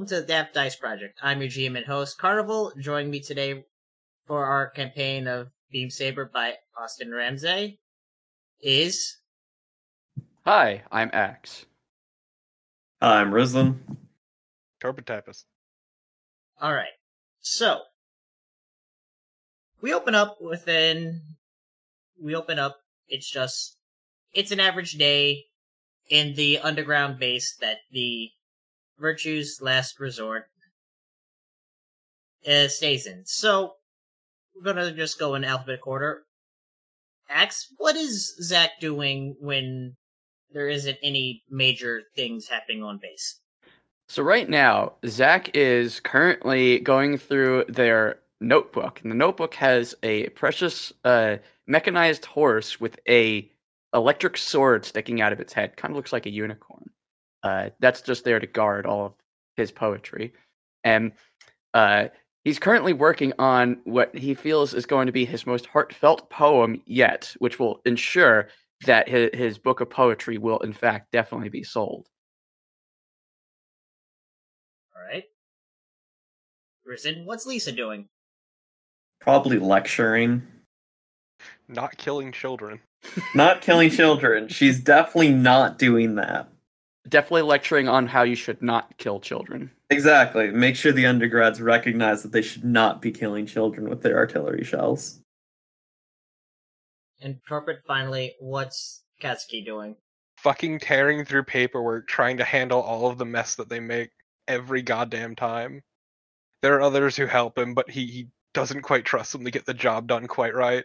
and welcome to the Daft Dice Project. I'm your GM and host, Carnival. Joining me today for our campaign of Beam Saber by Austin Ramsay is Hi, I'm Axe. Hi, I'm Rislin. Carpet all right. So we open up within. We open up. It's just. It's an average day in the underground base that the Virtue's Last Resort uh, stays in. So we're gonna just go in alphabetical order. Axe, what is Zach doing when there isn't any major things happening on base? So right now, Zach is currently going through their notebook, and the notebook has a precious uh, mechanized horse with a electric sword sticking out of its head. Kind of looks like a unicorn. Uh, that's just there to guard all of his poetry, and uh, he's currently working on what he feels is going to be his most heartfelt poem yet, which will ensure that his, his book of poetry will, in fact, definitely be sold. All right. Risen, what's Lisa doing? Probably lecturing. Not killing children. Not killing children. She's definitely not doing that. Definitely lecturing on how you should not kill children. Exactly. Make sure the undergrads recognize that they should not be killing children with their artillery shells. And corporate, finally, what's Katsuki doing? Fucking tearing through paperwork, trying to handle all of the mess that they make every goddamn time. There are others who help him, but he, he doesn't quite trust them to get the job done quite right.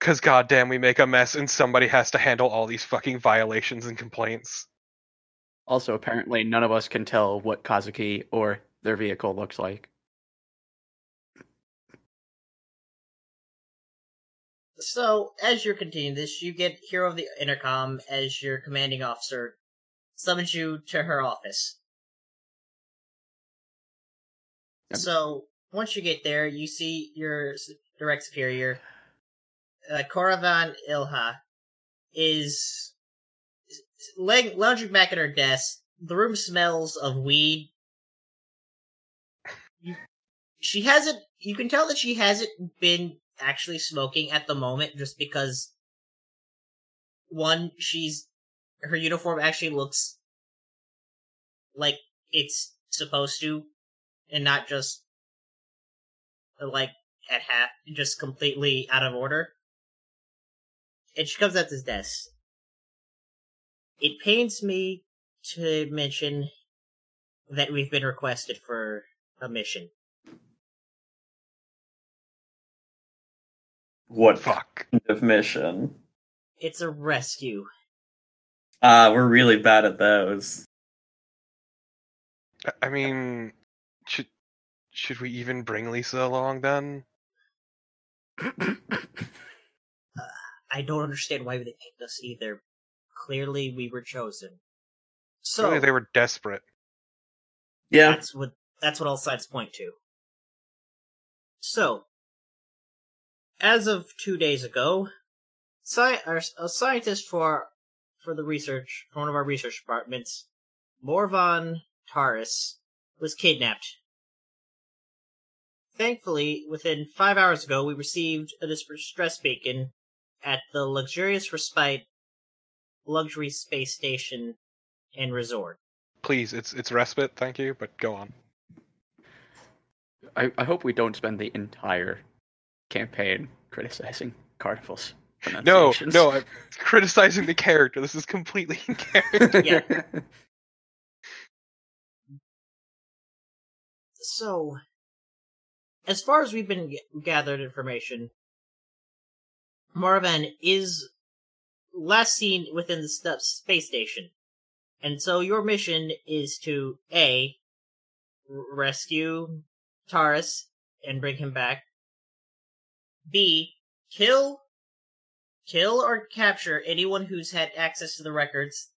Cause goddamn, we make a mess and somebody has to handle all these fucking violations and complaints. Also, apparently, none of us can tell what Kazuki or their vehicle looks like. So, as you're continuing this, you get Hero of the Intercom as your commanding officer summons you to her office. Yep. So, once you get there, you see your direct superior, uh, Koravan Ilha, is laying, lounging back at her desk. The room smells of weed. She hasn't, you can tell that she hasn't been actually smoking at the moment just because one she's her uniform actually looks like it's supposed to and not just like at half just completely out of order and she comes at this desk it pains me to mention that we've been requested for a mission What Fuck. kind of mission? it's a rescue Ah, we're really bad at those. I- I mean, should should we even bring Lisa along then? I don't understand why they picked us either. Clearly, we were chosen. So Clearly they were desperate. Yeah. that's what that's what all sides point to. So, as of two days ago, sci- our, a scientist for for the research for one of our research departments, Morvan Taurus, was kidnapped. Thankfully, within five hours ago, we received a distress beacon at the luxurious respite luxury space station and resort. Please, it's it's respite, thank you, but go on. I, I hope we don't spend the entire campaign criticizing Carnival's No, no, I'm criticizing the character. This is completely in character. Yeah. So, as far as we've been g- gathered information, Marvan is last seen within the space station, and so your mission is to A, rescue Taurus and bring him back. B kill, kill or capture anyone who's had access to the records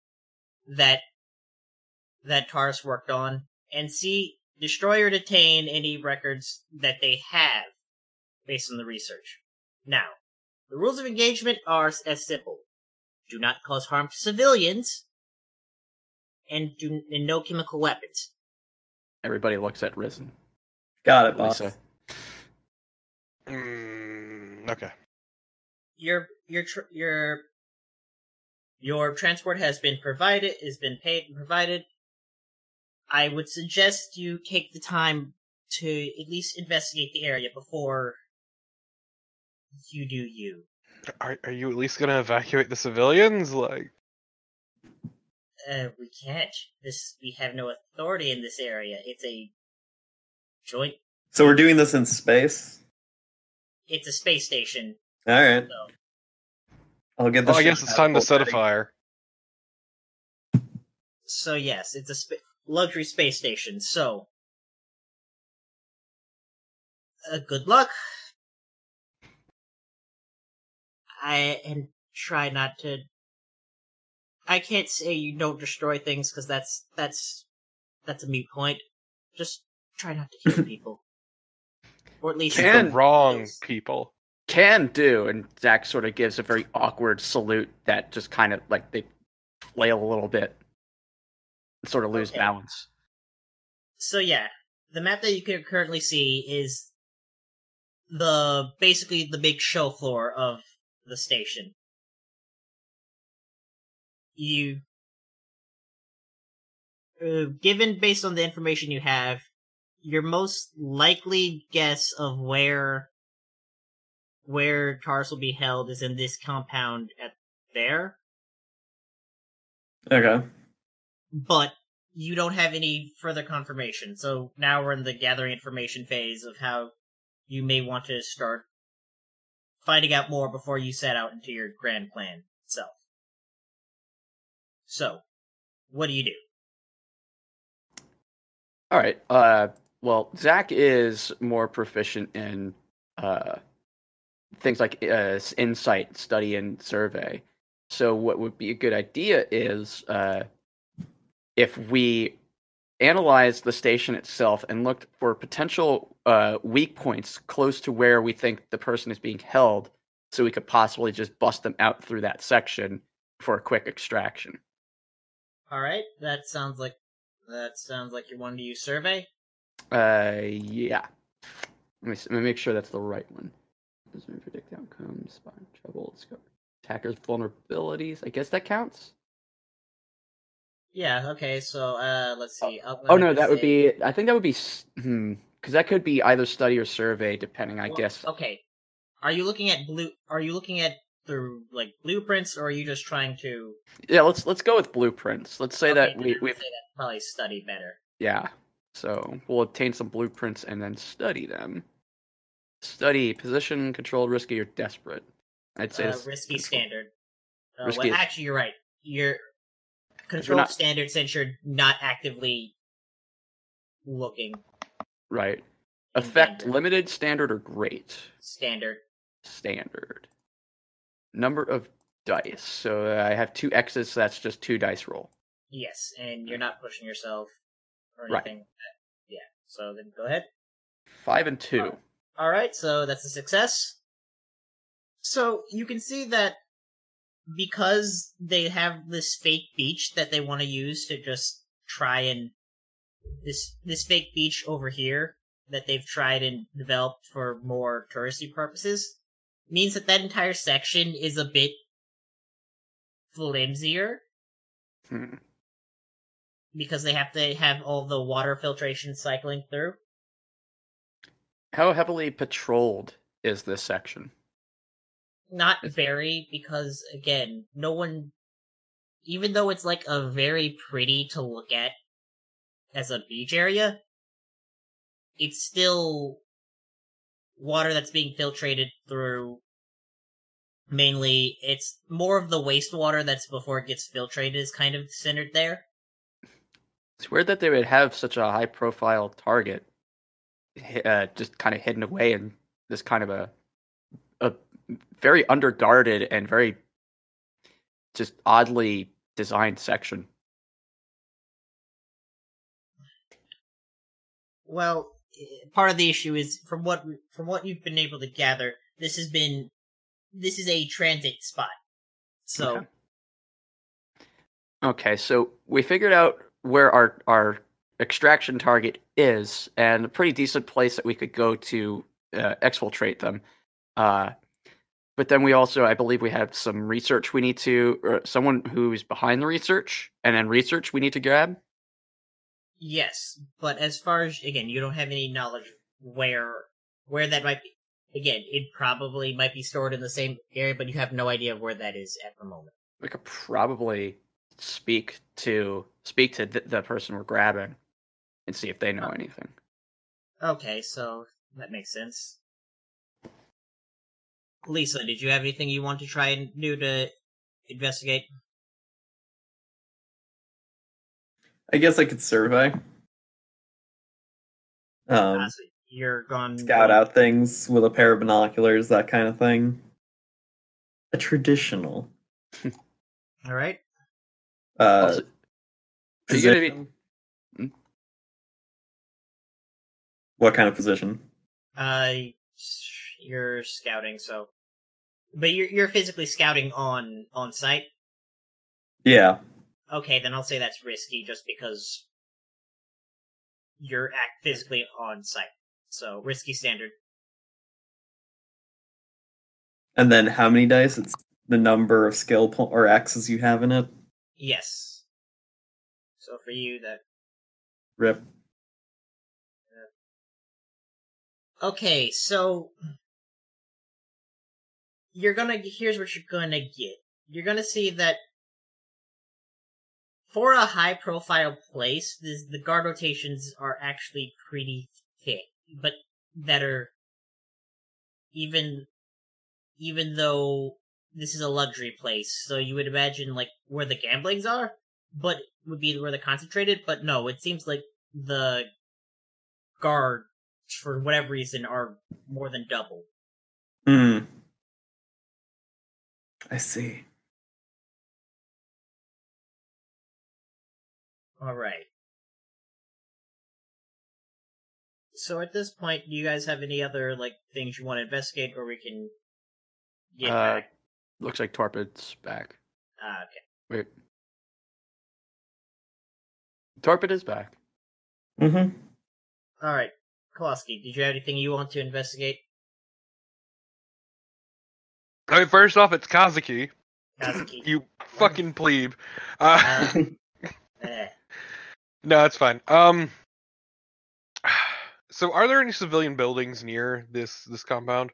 that that Taurus worked on, and C destroy or detain any records that they have based on the research. Now, the rules of engagement are as simple. Do not cause harm to civilians, and do and no chemical weapons. Everybody looks at Risen. Got it, boss. Lisa. Mm, okay. Your your tr- your your transport has been provided, has been paid and provided. I would suggest you take the time to at least investigate the area before you do you. Are are you at least gonna evacuate the civilians? Like, Uh, we can't. This we have no authority in this area. It's a joint. So we're doing this in space. It's a space station. All right. So I'll get the. well, I guess it's time to catapult set a fire. so yes, it's a spa- luxury space station. So, uh, good luck. I and try not to. I can't say you don't destroy things because that's that's that's a mute point. Just try not to kill people, or at least Can- The wrong those- people. Can do, and Zach sort of gives a very awkward salute that just kind of like they flail a little bit, and sort of lose Okay. balance. So yeah, the map that you can currently see is the basically the big show floor of the station. You, uh, given based on the information you have, your most likely guess of where where cars will be held is in this compound at there, Okay. but you don't have any further confirmation. So now we're in the gathering information phase of how you may want to start finding out more before you set out into your grand plan itself. So, what do you do? All right. Uh, well, Zach is more proficient in uh, things like uh, insight, study, and survey. So, what would be a good idea is uh, if we analyze the station itself and looked for potential uh, weak points close to where we think the person is being held, so we could possibly just bust them out through that section for a quick extraction. All right, that sounds like that sounds like you wanted to use survey. Uh, yeah. Let me, let me make sure that's the right one. Does predict outcomes, spot trouble, discover attackers' vulnerabilities? I guess that counts. Yeah. Okay. So, uh, let's see. I'm Oh no, that would be. I think that would be. Hmm. Because that could be either study or survey, depending. I Well, guess. Okay. Are you looking at blue? Are you looking at through like blueprints, or are you just trying to? Yeah. Let's let's go with blueprints. Let's say Okay, that we we probably study better. yeah. So we'll obtain some blueprints and then study them. Study position, controlled, risky, or desperate. I'd say Uh, risky control- standard. Uh, Risky well, is- actually, you're right. You're controlled not- standard since you're not actively looking. right. Effect danger. limited, standard, or great. Standard. standard. Number of dice. So uh, I have two X's, so that's just two dice roll. Yes, and you're not pushing yourself or anything. Right. anything. Yeah. So then go ahead. Five and two. All right, so that's a success. So you can see that because they have this fake beach that they want to use to just try and this this fake beach over here that they've tried and developed for more touristy purposes means that that entire section is a bit flimsier Hmm. because they have to have all the water filtration cycling through. How heavily patrolled is this section? Not very because again no one even though it's like a very pretty to look at as a beach area it's still water that's being filtrated through mainly it's more of the wastewater that's before it gets filtrated is kind of centered there. It's weird that they would have such a high profile target uh, just kind of hidden away in this kind of a very underguarded and very just oddly designed section. well part of the issue is from what from what you've been able to gather this has been this is a transit spot so Okay. Okay, so we figured out where our our extraction target is, and a pretty decent place that we could go to uh, exfiltrate them. Uh, but then we also, I believe, we have some research we need to, or someone who's behind the research, and then research we need to grab. Yes, but as far as again, you don't have any knowledge where where that might be. Again, it probably might be stored in the same area, but you have no idea where that is at the moment. We could probably speak to speak to th- the person we're grabbing and see if they know oh. anything. Okay, so that makes sense. Lisa, did you have anything you want to try and do to investigate? I guess I could survey. Um, Uh, so you're gone. scout out things with a pair of binoculars, that kind of thing. A traditional. All right. Uh, Also- Are you gonna be- Hmm? What kind of position? Uh, you're scouting, so, but you're you're physically scouting on on site. Yeah. Okay, then I'll say that's risky, just because you're act physically on site. So risky standard. And then how many dice? It's the number of skill po- or axes you have in it. Yes. So for you, that Rip. Okay, so you're gonna here's what you're gonna get. You're gonna see that for a high profile place, the guard rotations are actually pretty thick, but that are even even though this is a luxury place, so you would imagine like where the gamblings are, but would be where they're concentrated, but no, it seems like the guard for whatever reason are more than double. Hmm. I see. All right. So at this point, do you guys have any other like things you want to investigate, or we can get Uh, back? looks like Torpid's back. Ah, okay. Wait. Torpid is back. Mm-hmm. All right, Kowalski, did you have anything you want to investigate? I mean, first off, it's Kazuki. Kazuki. You fucking plebe. Uh, Uh, eh. no, it's fine. Um. So, are there any civilian buildings near this this compound?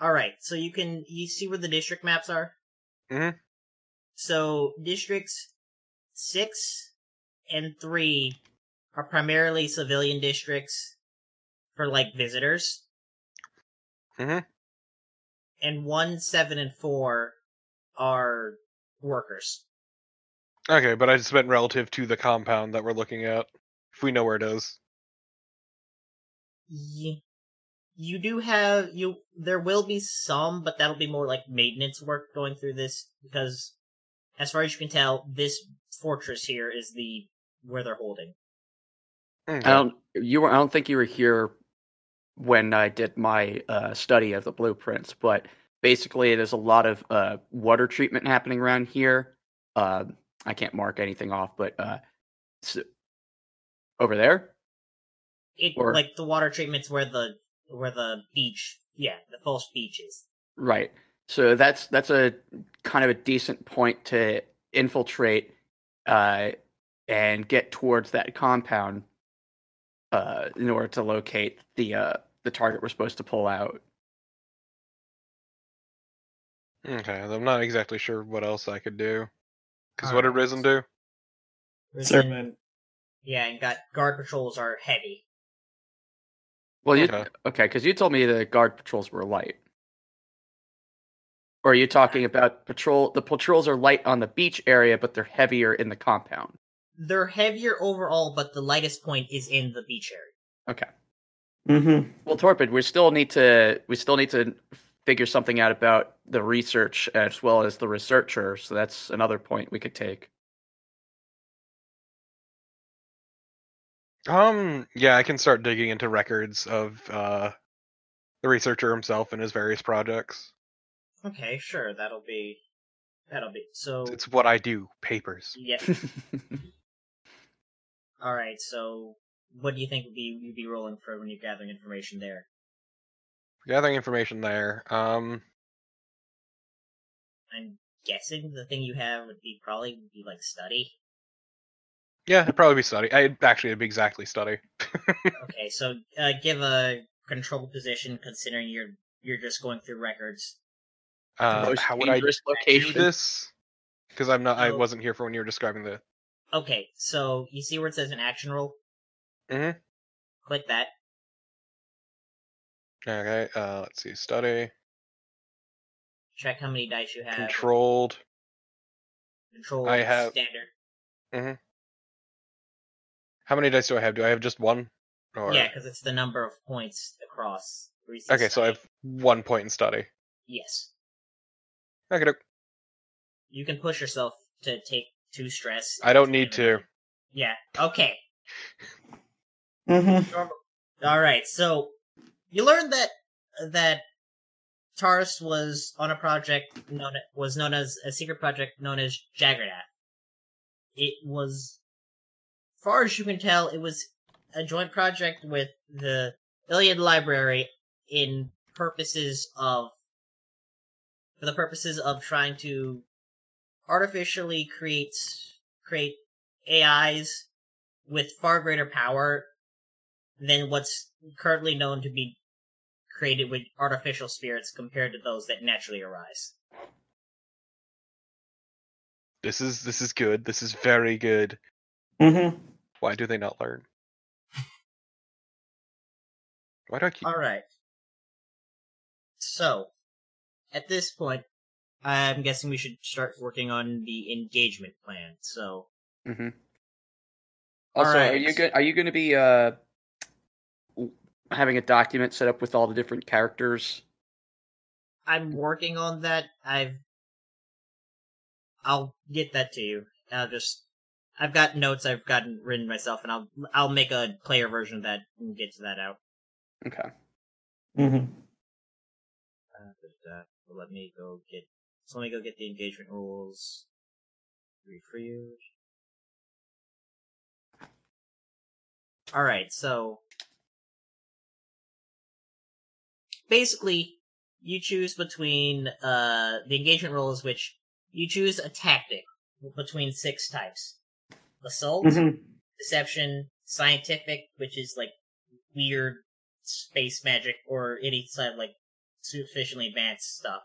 All right, so you can you see where the district maps are. Mhm. So districts six and three are primarily civilian districts for like visitors. Mhm. And one, seven, and four are workers. Okay, but I just meant relative to the compound that we're looking at. If we know where it is. Ye- You do have you. There will be some, but that'll be more like maintenance work going through this because, as far as you can tell, this fortress here is the where they're holding. Okay. I don't. You were. I don't think you were here when I did my uh, study of the blueprints, but basically, there's a lot of uh, water treatment happening around here. Uh, I can't mark anything off, but uh, s over there. It Or- like the water treatment's where the where the beach, yeah, the false beach is. Right. So that's that's a kind of a decent point to infiltrate uh, and get towards that compound uh, in order to locate the uh, the target we're supposed to pull out. Okay, I'm not exactly sure what else I could do. Because what did Risen do? Risen- Yeah, and got guard patrols are heavy. Well, you Okay. okay? Because you told me the guard patrols were light. Or are you talking about patrol? The patrols are light on the beach area, but they're heavier in the compound. They're heavier overall, but the lightest point is in the beach area. Okay. Mm-hmm. Well, Torpid, we still need to we still need to figure something out about the research as well as the researcher. So that's another point we could take. Um, yeah, I can start digging into records of uh the researcher himself and his various projects. Okay, sure, that'll be that'll be so. It's what I do. Papers. Yeah, All right. So, what do you think would be you'd be rolling for when you're gathering information there? Gathering information there. Um, I'm guessing the thing you have would be probably would be like study. yeah, it'd probably be study. I actually it'd be exactly study. Okay, so uh, give a control position considering you're you're just going through records. Uh, how would I do location. this? Because I'm not. I wasn't here for when you were describing the. Okay, so you see where it says an action roll? Mhm. Click that. Okay. Uh, let's see. Study. Check how many dice you have. Controlled. Control. I have- standard. Mm-hmm. How many dice do I have? Do I have just one? Or... Yeah, because it's the number of points across. where you see Okay, so I have one point in study. Yes, Okay. you can push yourself to take two stress. I don't need to. Yeah. Okay. Mm-hmm. All right. So you learned that that Taurus was on a project known was known as a secret project known as Juggernaut. It was, far as you can tell, it was a joint project with the Iliad Library in purposes of for the purposes of trying to artificially create create AIs with far greater power than what's currently known to be created with artificial spirits compared to those that naturally arise. This is this is good. This is very good. Mm-hmm. Why do they not learn? Why do I keep? All right. So, at this point, I'm guessing we should start working on the engagement plan. So, hmm Also, are you good? Are you going to be uh w- having a document set up with all the different characters? I'm working on that. I've I'll get that to you. I'll just I've got notes I've gotten written myself and I'll I'll make a player version of that and get to that out. Okay. Mm-hmm. Uh, but, uh, let me go get so let me go get the engagement rules. Read for you. Alright, so basically you choose between uh the engagement rules which you choose a tactic between six types. Assault, Mm-hmm. deception, scientific, which is like weird space magic or any sort of like sufficiently advanced stuff,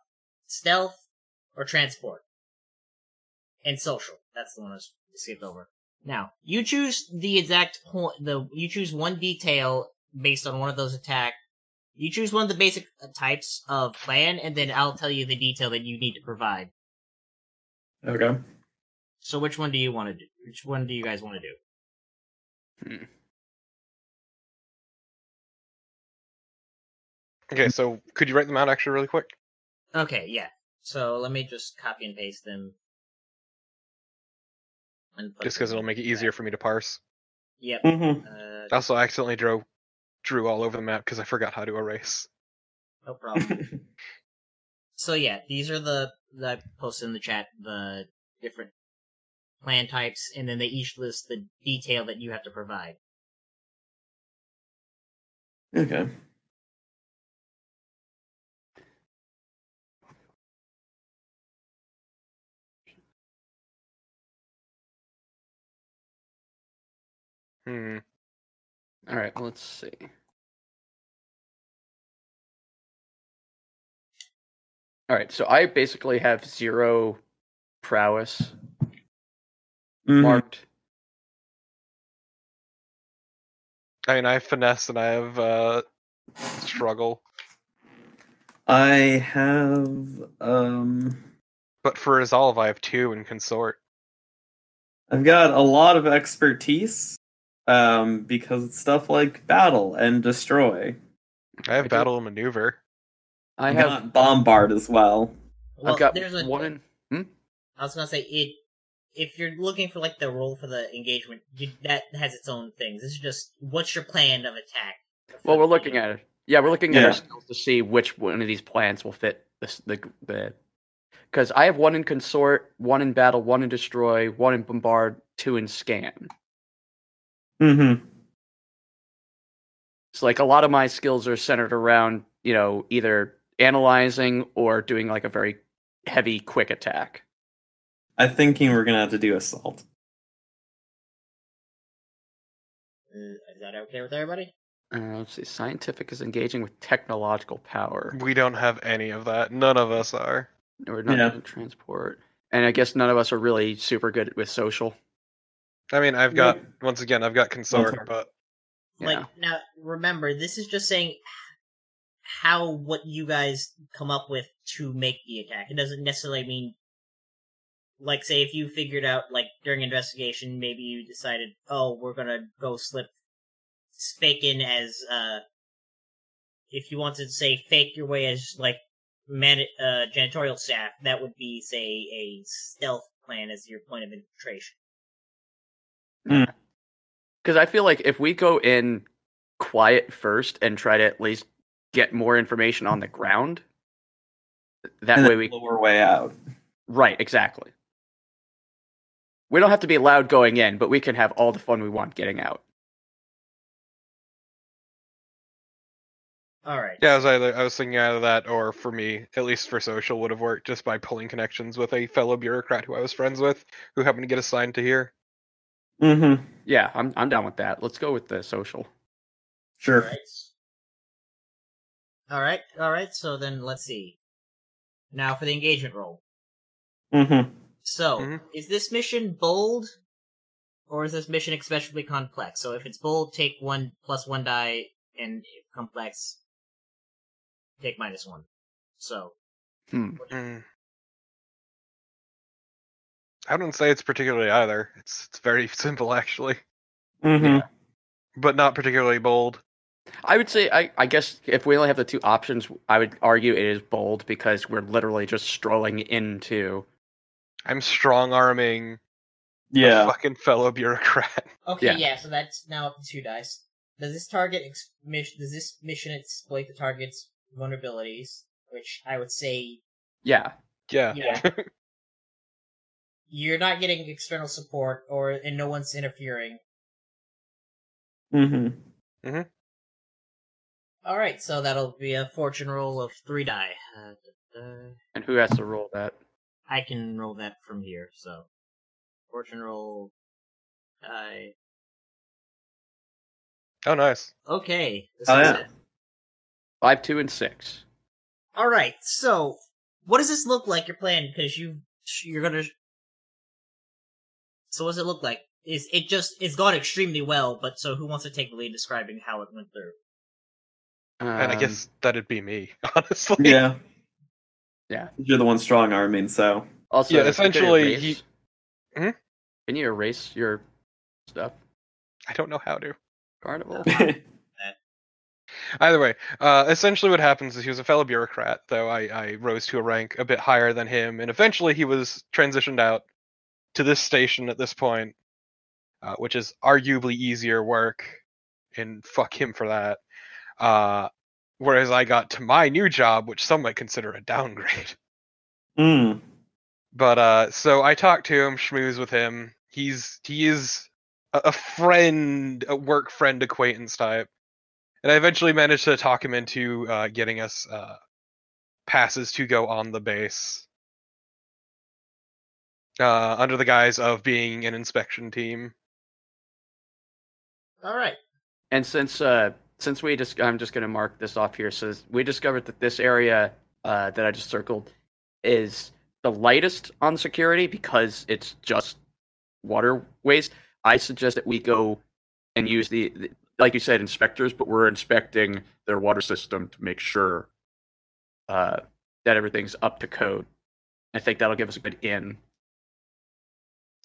stealth, or transport, and social. That's the one I skipped over. Now you choose the exact point. The you choose one detail based on one of those attack. You choose one of the basic uh, types of plan, and then I'll tell you the detail that you need to provide. Okay. So which one do you want to do? Which one do you guys want to do? Hmm. Okay, so could you write them out actually really quick? Okay, yeah. So let me just copy and paste them. And Just because it'll make it back. easier for me to parse. Yep. Mm-hmm. Uh, Also, I accidentally drew drew all over the map because I forgot how to erase. no problem. so yeah, these are the that I posted in the chat the different plan types, and then they each list the detail that you have to provide. okay. Hmm. All right. Let's see. All right. So I basically have zero prowess Mhm. marked. I mean, I have finesse and I have uh, struggle, I have um but for resolve, I have two and consort. I've got a lot of expertise um because it's stuff like battle and destroy. I have I battle and maneuver. I I've got bombard as well. Well, I've got there's a, one in. I was gonna say it. If you're looking for like the role for the engagement, you, that has its own things. This is just what's your plan of attack. Well, we're looking at it. Yeah, we're looking at Yeah. our skills to see which one of these plans will fit this the the. Because I have one in consort, one in battle, one in destroy, one in bombard, two in scan. Mm-hmm. It's like a lot of my skills are centered around, you know, either analyzing or doing like a very heavy quick attack. I'm thinking we're gonna have to do assault. Uh, is that okay with everybody? Uh, let's see. Scientific is engaging with technological power. We don't have any of that. None of us are. We're not Yeah. doing transport. And I guess none of us are really super good with social. I mean, I've got once again, I've got consort, fair. but Yeah. Like now, remember, this is just saying how what you guys come up with to make the attack. It doesn't necessarily mean, like, say, if you figured out, like, during investigation, maybe you decided, oh, we're gonna go slip fake in as, uh, if you wanted to say fake your way as like man, uh, janitorial staff, that would be say a stealth plan as your point of infiltration. Hmm. Because I feel like if we go in quiet first and try to at least get more information on the ground, that and way we blow our way out. right exactly. We don't have to be loud going in, but we can have all the fun we want getting out. All right. yeah, I was either I was thinking either that or for me, at least for social, would have worked just by pulling connections with a fellow bureaucrat who I was friends with, who happened to get assigned to here. Mm-hmm. Yeah, I'm I'm down with that. Let's go with the social. Sure. All right. All right. All right. So then let's see. Now for the engagement roll. Mm-hmm. So, Mhm. is this mission bold, or is this mission especially complex? So, if it's bold, take one plus one die, and complex, take minus one. So, Hmm. Mm. I wouldn't say it's particularly either. It's it's very simple actually, Mm-hmm. but not particularly bold. I would say I, I guess if we only have the two options, I would argue it is bold because we're literally just strolling into I'm strong arming a Yeah. fucking fellow bureaucrat. okay, Yeah. yeah. So that's now up to two dice. Does this target ex- mission? Does this mission exploit the target's vulnerabilities? Which I would say yeah. Yeah. Yeah. you're not getting external support, or and no one's interfering. Mm-hmm. All right, so that'll be a fortune roll of three die. Uh, da- da. And who has to roll that? I can roll that from here. So, fortune roll die. Oh, nice. Okay. This Oh, yeah. it. Five, two, and six. All right. So, what does this look like? Your plan? Because you you're gonna. So, what's it look like? Is it just it's gone extremely well? But so, who wants to take the lead describing how it went through? and I Um, guess that'd be me, honestly. Yeah. Yeah. You're the one strong arming, so. Also, Yeah, if you essentially, he- Hmm? Can you erase your stuff? I don't know how to. Carnival. Either way, uh, essentially what happens is he was a fellow bureaucrat, though I, I rose to a rank a bit higher than him, and eventually he was transitioned out to this station at this point, uh, which is arguably easier work, and fuck him for that. Uh, whereas I got to my new job, which some might consider a downgrade. mm. But uh, so I talked to him, schmooze with him. He's he is a, a friend, a work friend acquaintance type, and I eventually managed to talk him into uh, getting us uh, passes to go on the base uh, under the guise of being an inspection team. All right. And since uh since we just I'm just gonna mark this off here. So we discovered that this area uh that I just circled is the lightest on security because it's just waterways. I suggest that we go and use the, the like you said, inspectors, but we're inspecting their water system to make sure uh that everything's up to code. I think that'll give us a good in.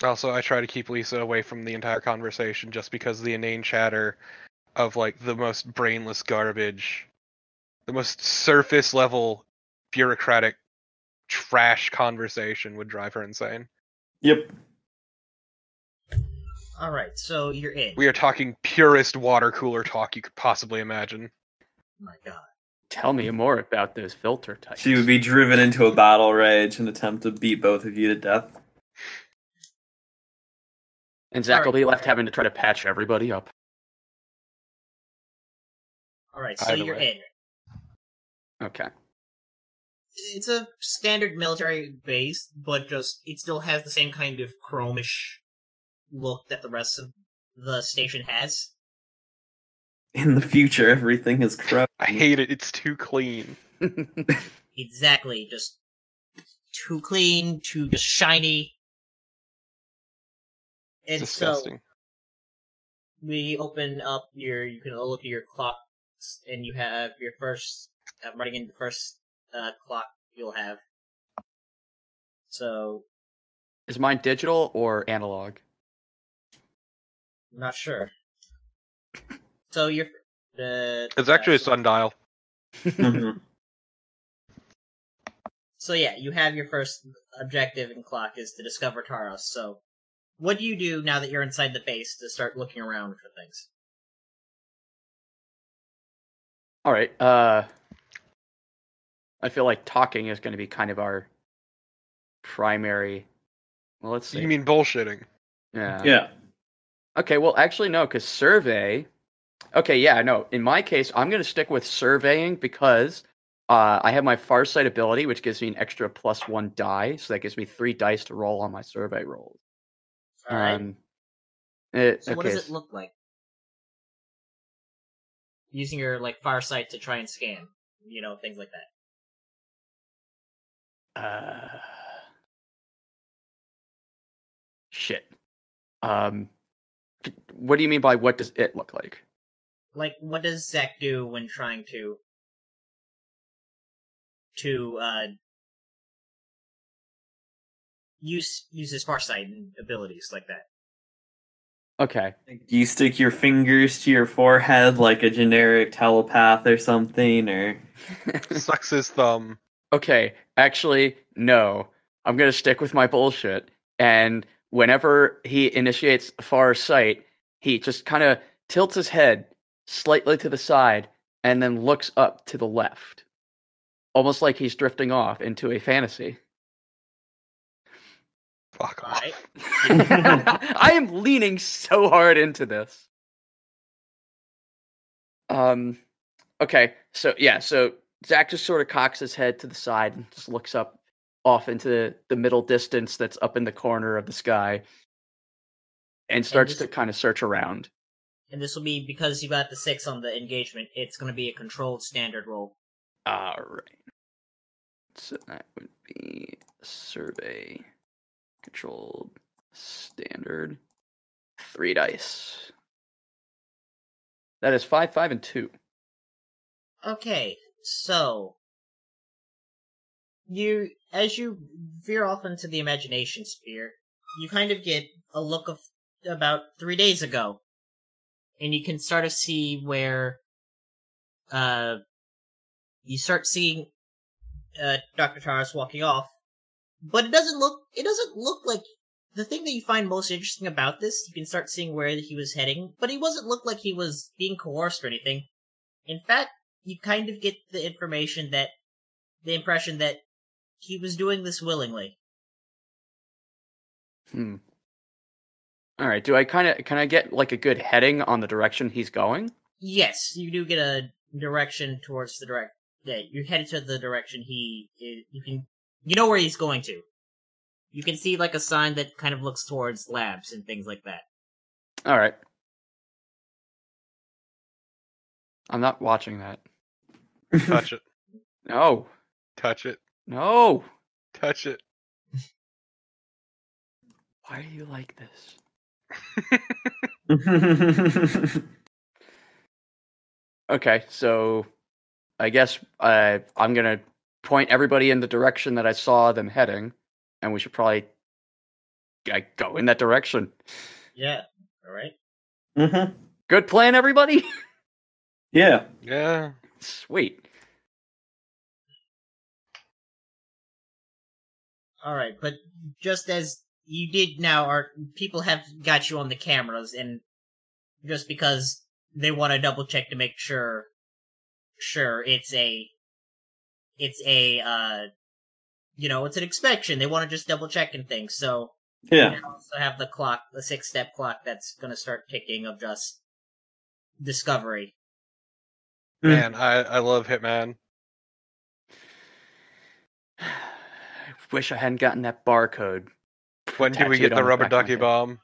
Also, I try to keep Lisa away from the entire conversation just because of the inane chatter of like the most brainless garbage, the most surface level bureaucratic trash conversation would drive her insane. Yep. All right. So you're in. We are talking purest water cooler talk you could possibly imagine. my God. Tell me more about those filter types. She would be driven into a battle rage and attempt to beat both of you to death. And Zach will be left having to try to patch everybody up. All right, so Either you're way. in. Okay. It's a standard military base, but just it still has the same kind of chromish look that the rest of the station has. In the future, everything is crap. I hate it. It's too clean. Exactly, just too clean, too just shiny. And It's so we open up your you can look at your clocks and you have your first I'm running into the first uh, clock you'll have so Is mine digital or analog? i'm not sure so your the It's actually a uh, sundial. Mhm. so yeah you have your first objective in clock is to discover Taurus so what do you do now that you're inside the base to start looking around for things All right. Uh, I feel like talking is going to be kind of our primary. Well, let's see. You mean bullshitting? yeah. yeah. Okay. Well, actually, no, because survey. Okay. Yeah. No. In my case, I'm going to stick with surveying because uh, I have my farsight ability, which gives me an extra plus one die, so that gives me three dice to roll on my survey rolls. All right Um, it, so what does it look like using your like far sight to try and scan you know things like that Uh, shit. Um, what do you mean by what does it look like? like what does Zach do when trying to to uh use use his farsight and abilities like that? Okay. You stick your fingers to your forehead like a generic telepath or something, or Sucks his thumb. okay. Actually, no. I'm gonna stick with my bullshit. And whenever he initiates far sight, he just kind of tilts his head slightly to the side and then looks up to the left, almost like he's drifting off into a fantasy. Fuck off. right. I am leaning so hard into this. Um, okay, so yeah, so Zach just sort of cocks his head to the side and just looks up off into the, the middle distance that's up in the corner of the sky and starts this- to kind of search around. And this will be because you got the six on the engagement. It's going to be a controlled standard roll. All right. So that would be survey controlled standard three dice. That is five, five, and two. Okay, so you as you veer off into the imagination sphere, you kind of get a look of about three days ago, and you can start to see where uh you start seeing uh Dr. Taras walking off, but it doesn't look it doesn't look like the thing that you find most interesting about this. You can start seeing where he was heading, but he wasn't look like he was being coerced or anything. In fact, you kind of get the information that the impression that he was doing this willingly. Hmm. All right. Do I kind of can I get like a good heading on the direction he's going? Yes, you do get a direction towards the direct. Yeah, you're headed to the direction he. You can. You know where he's going to. You can see like a sign that kind of looks towards labs and things like that. All right. I'm not watching that. Touch it. No. Touch it. No. Touch it. Why do you like this? Okay, so I guess uh, I'm gonna point everybody in the direction that I saw them heading, and we should probably uh, go in that direction. Yeah. All right. Mhm. Good plan, everybody. Yeah. Yeah. Sweet. All right, but just as you did now, our people have got you on the cameras, and just because they want to double check to make sure, sure it's a, it's a, uh, you know, it's an inspection. They want to just double check and things. So Yeah. And also have the clock, the six step clock that's gonna start ticking of just discovery. Hmm. Man, I, I love Hitman. I wish I hadn't gotten that barcode. When do we get the the rubber back of my ducky bomb?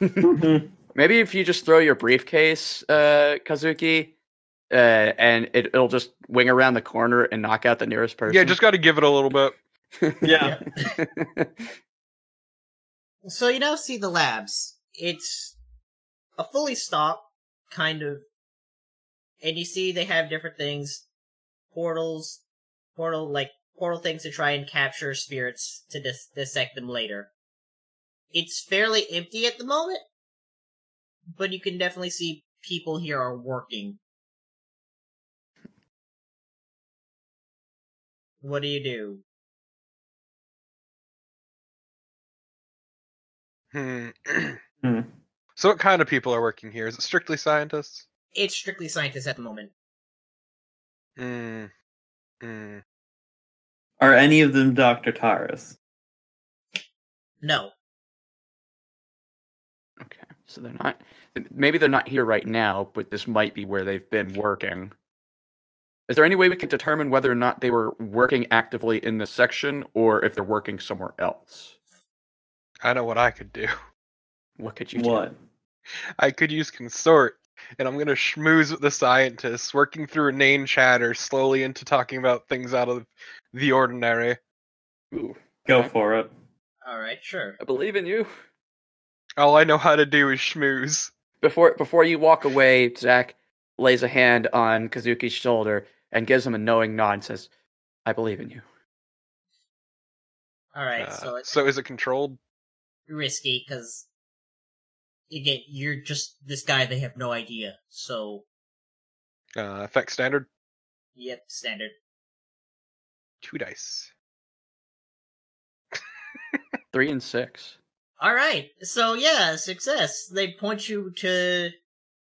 Maybe if you just throw your briefcase, uh, Kazuki, uh, and it, it'll just wing around the corner and knock out the nearest person. Yeah, just got to give it a little bit. yeah. So you now see the labs. It's a fully stocked kind of, and you see they have different things, portals, portal like portal things to try and capture spirits to dis- dissect them later. It's fairly empty at the moment, but you can definitely see people here are working. What do you do? Hmm. Hmm. so, what kind of people are working here? Is it strictly scientists? It's strictly scientists at the moment. Hmm. Hmm. Are any of them Dr. Taurus? No. okay, so they're not. Maybe they're not here right now, but this might be where they've been working. Is there any way we can determine whether or not they were working actively in this section, or if they're working somewhere else? I know what I could do. What could you do? What? I could use consort, and I'm gonna schmooze with the scientists, working through inane chatter slowly into talking about things out of the ordinary. Ooh, Go for it. Alright, sure. I believe in you. All I know how to do is schmooze. Before before you walk away, Zach lays a hand on Kazuki's shoulder and gives him a knowing nod and says, "I believe in you." Alright, Uh, so it's so is it controlled? risky because again, you're just this guy. They have no idea. So, Uh, effect standard? yep, standard. Two dice. Three and six. All right, so yeah, success. They point you to,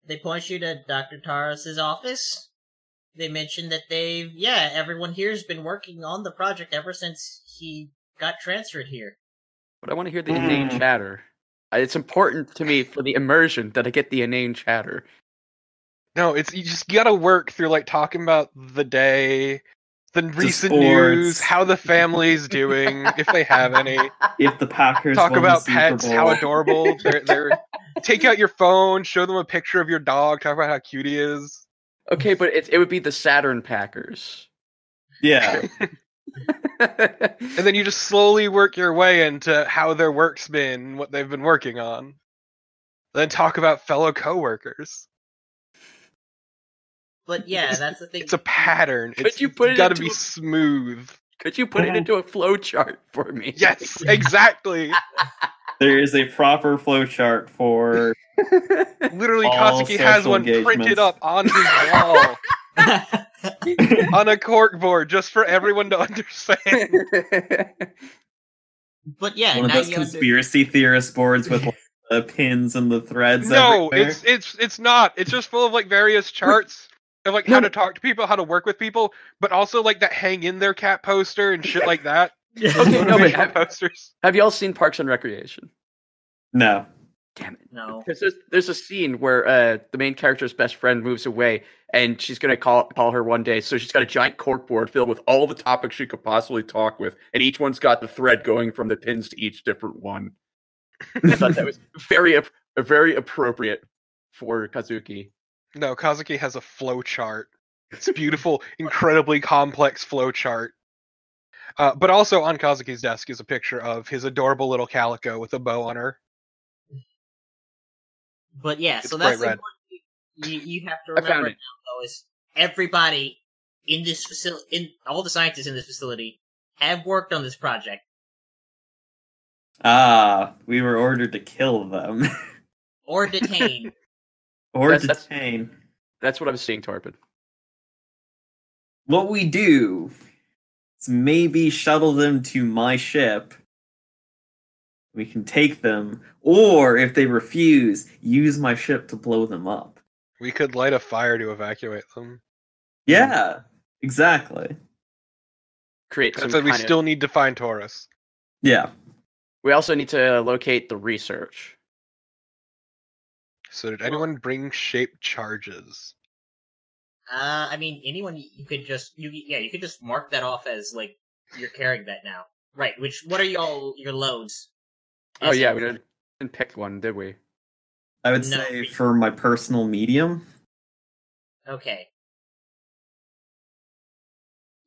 they point you to Doctor Taurus's office. They mentioned that they've, yeah, everyone here's been working on the project ever since he got transferred here. But I want to hear the inane Mm. chatter. Uh, It's important to me for the immersion that I get the inane chatter. No, it's you just gotta work through like talking about the day, the recent sports. news, how the family's doing, if they have any. If the Packers Talk won the about Super pets, how adorable. They're, they're take out your phone, show them a picture of your dog, talk about how cute he is. Okay, but it it would be the Saturn Packers. Yeah. And then you just slowly work your way into how their work's been, what they've been working on. Then talk about fellow coworkers. But yeah, that's the thing. It's a pattern. Could It's you put it gotta be a- smooth. Could you put it uh-huh. into a flow chart for me? Yes, exactly. There is a proper flowchart for Literally, All has social one printed up on his wall on a corkboard just for everyone to understand. but yeah, one of those you under- conspiracy theorist boards with like, the pins and the threads. no, everywhere. it's it's it's not. It's just full of like various charts of like how to talk to people, how to work with people, but also like that hang in their cat poster and shit like that. Okay, no, but have, posters. have y'all seen Parks and Recreation? No. Damn it. no. Because there's, there's a scene where uh, the main character's best friend moves away, and she's gonna call call her one day. So she's got a giant corkboard filled with all the topics she could possibly talk with, and each one's got the thread going from the pins to each different one. I thought that was very ap- very appropriate for Kazuki. No, Kazuki has a flow chart. It's a beautiful, incredibly complex flow chart. Uh, but also on Kazuki's desk is a picture of his adorable little calico with a bow on her. But yeah, It's so that's bright red. important. You you have to remember it. now though is everybody in this facility, in all the scientists in this facility, have worked on this project Ah, we were ordered to kill them or detain. or That's- that's- detain. That's what I was seeing, Torpid. What we do is maybe shuttle them to my ship. We can take them, or if they refuse, use my ship to blow them up. We could light a fire to evacuate them. Yeah, exactly. Create That some said, we kind of- still need to find Taurus. Yeah. We also need to locate the research. So did anyone bring shaped charges? Uh, I mean, anyone you could just you yeah you could just mark that off as like you're carrying that now, right? Which what are y'all your loads? Oh yeah, we didn't, didn't pick one, did we? I would No. say for my personal medium. Okay.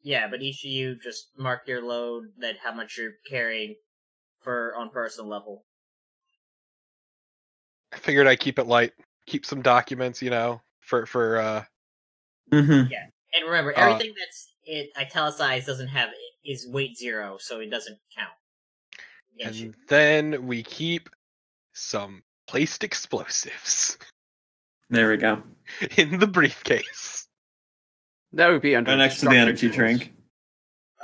Yeah, but each of you just mark your load that how much you're carrying for on personal level. I figured I'd keep it light, keep some documents, you know, for for uh Mm-hmm. Yeah. And remember, Uh, everything that's it italicized doesn't have is weight zero, so it doesn't count. Against you. and then we keep some placed explosives There we go. in the briefcase. That would be under Right next to the energy instructions. drink.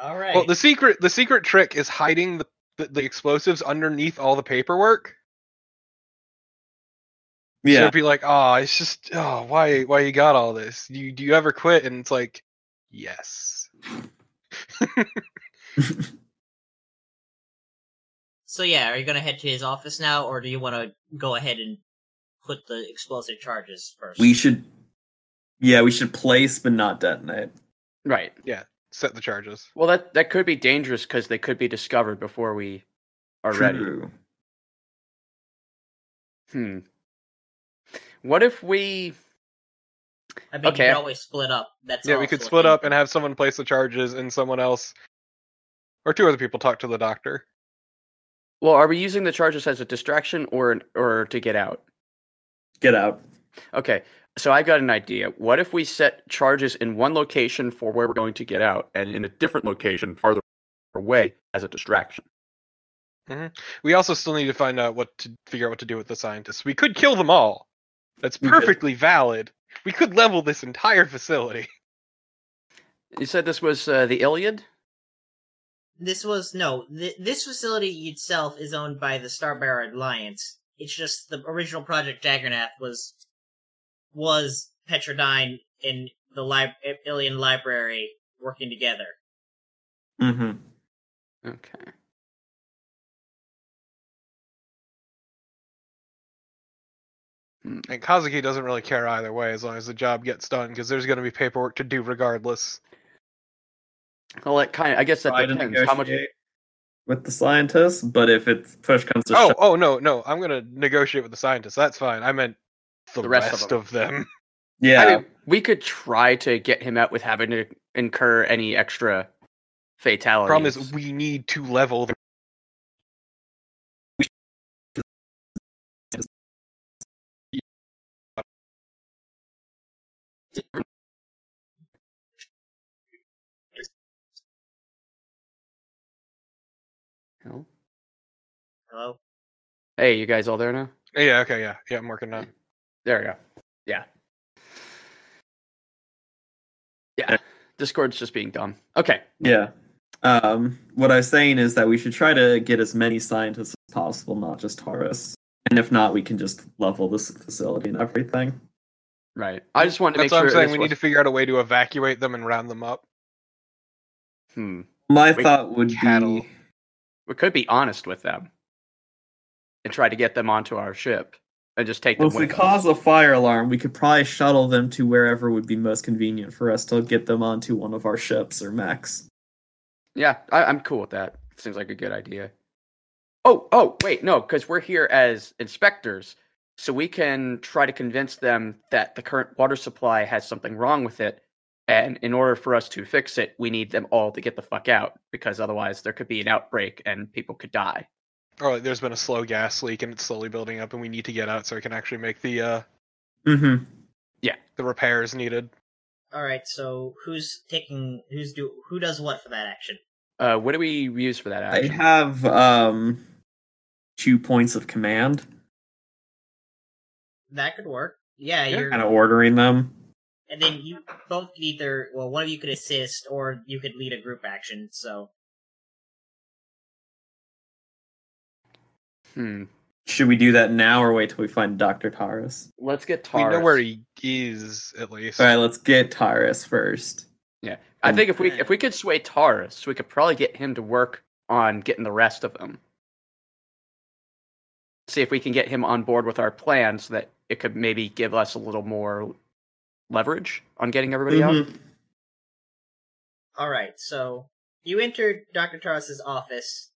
All right. Well, the secret the secret trick is hiding the, the, the explosives underneath all the paperwork. So Yeah. it'd be like, oh, it's just oh, why why you got all this? You do you ever quit? And it's like, yes. So yeah, are you gonna head to his office now, or do you want to go ahead and put the explosive charges first? we should. Yeah, we should place but not detonate. Right. Yeah. Set the charges. Well, that that could be dangerous because they could be discovered before we are ready. True. Hmm. What if we? I mean, okay. you could always split up. That's Yeah, we could split thing. up and have someone place the charges and someone else or two other people talk to the doctor. Well, are we using the charges as a distraction or or to get out? Get out. Okay, so I got an idea. What if we set charges in one location for where we're going to get out, and in a different location farther away as a distraction? We also still need to find out what to figure out what to do with the scientists. We could kill them all. That's perfectly valid. We could level this entire facility. You said this was uh, the Iliad. This was no. Th- this facility itself is owned by the Starbearer Alliance. It's just the original project Juggernaut was was Petrodine and the lib- Ilian Library working together. Mm-hmm. Okay. And Kazuki doesn't really care either way as long as the job gets done because there's going to be paperwork to do regardless. Well, it kind of. I guess that Try depends. How much? with the scientists, but if it's push comes to Oh, shove, oh no, no, I'm going to negotiate with the scientists. That's fine. I meant the, The rest, rest of, of them. yeah, I mean, we could try to get him out with having to incur any extra fatalities. Problem is, we need to level. The- Hell. Hello. Hey, you guys all there now? yeah, okay, yeah, yeah. I'm working on. There we go. Yeah. Yeah. Discord's just being dumb. Okay. yeah. Um, what I was saying is that we should try to get as many scientists as possible, not just Taurus. And if not, we can just level this facility and everything. Right. I just wanted to make sure. That's make what sure. I'm saying. this We was- need to figure out a way to evacuate them and round them up. Hmm. My Wait, thought would cattle. be We could be honest with them and try to get them onto our ship and just take well, them if we cause a fire alarm, we could probably shuttle them to wherever would be most convenient for us to get them onto one of our ships or mechs. Yeah, I, I'm cool with that. Seems like a good idea. Oh, oh, wait, no, because we're here as inspectors, so we can try to convince them that the current water supply has something wrong with it, and in order for us to fix it, we need them all to get the fuck out, because otherwise there could be an outbreak and people could die. Or like, there's been a slow gas leak and it's slowly building up, and we need to get out so we can actually make the uh Mm-hmm. the repairs needed. All right. So who's taking? Who's do? Who does what for that action? Uh, what do we use for that action? I have um two points of command. That could work. Yeah, Yeah. you're. Kind of ordering them. And then you both could either. Well, one of you could assist, or you could lead a group action. So Hmm. Should we do that now or wait till we find Dr. Taurus? Let's get Taurus. We know where he is at least. All right, let's get Taurus first. yeah I think if we if we could sway Taurus, we could probably get him to work on getting the rest of them. see if we can get him on board with our plan so that it could maybe give us a little more leverage on getting everybody out. Mhm. All right, so you enter Doctor Taurus's office,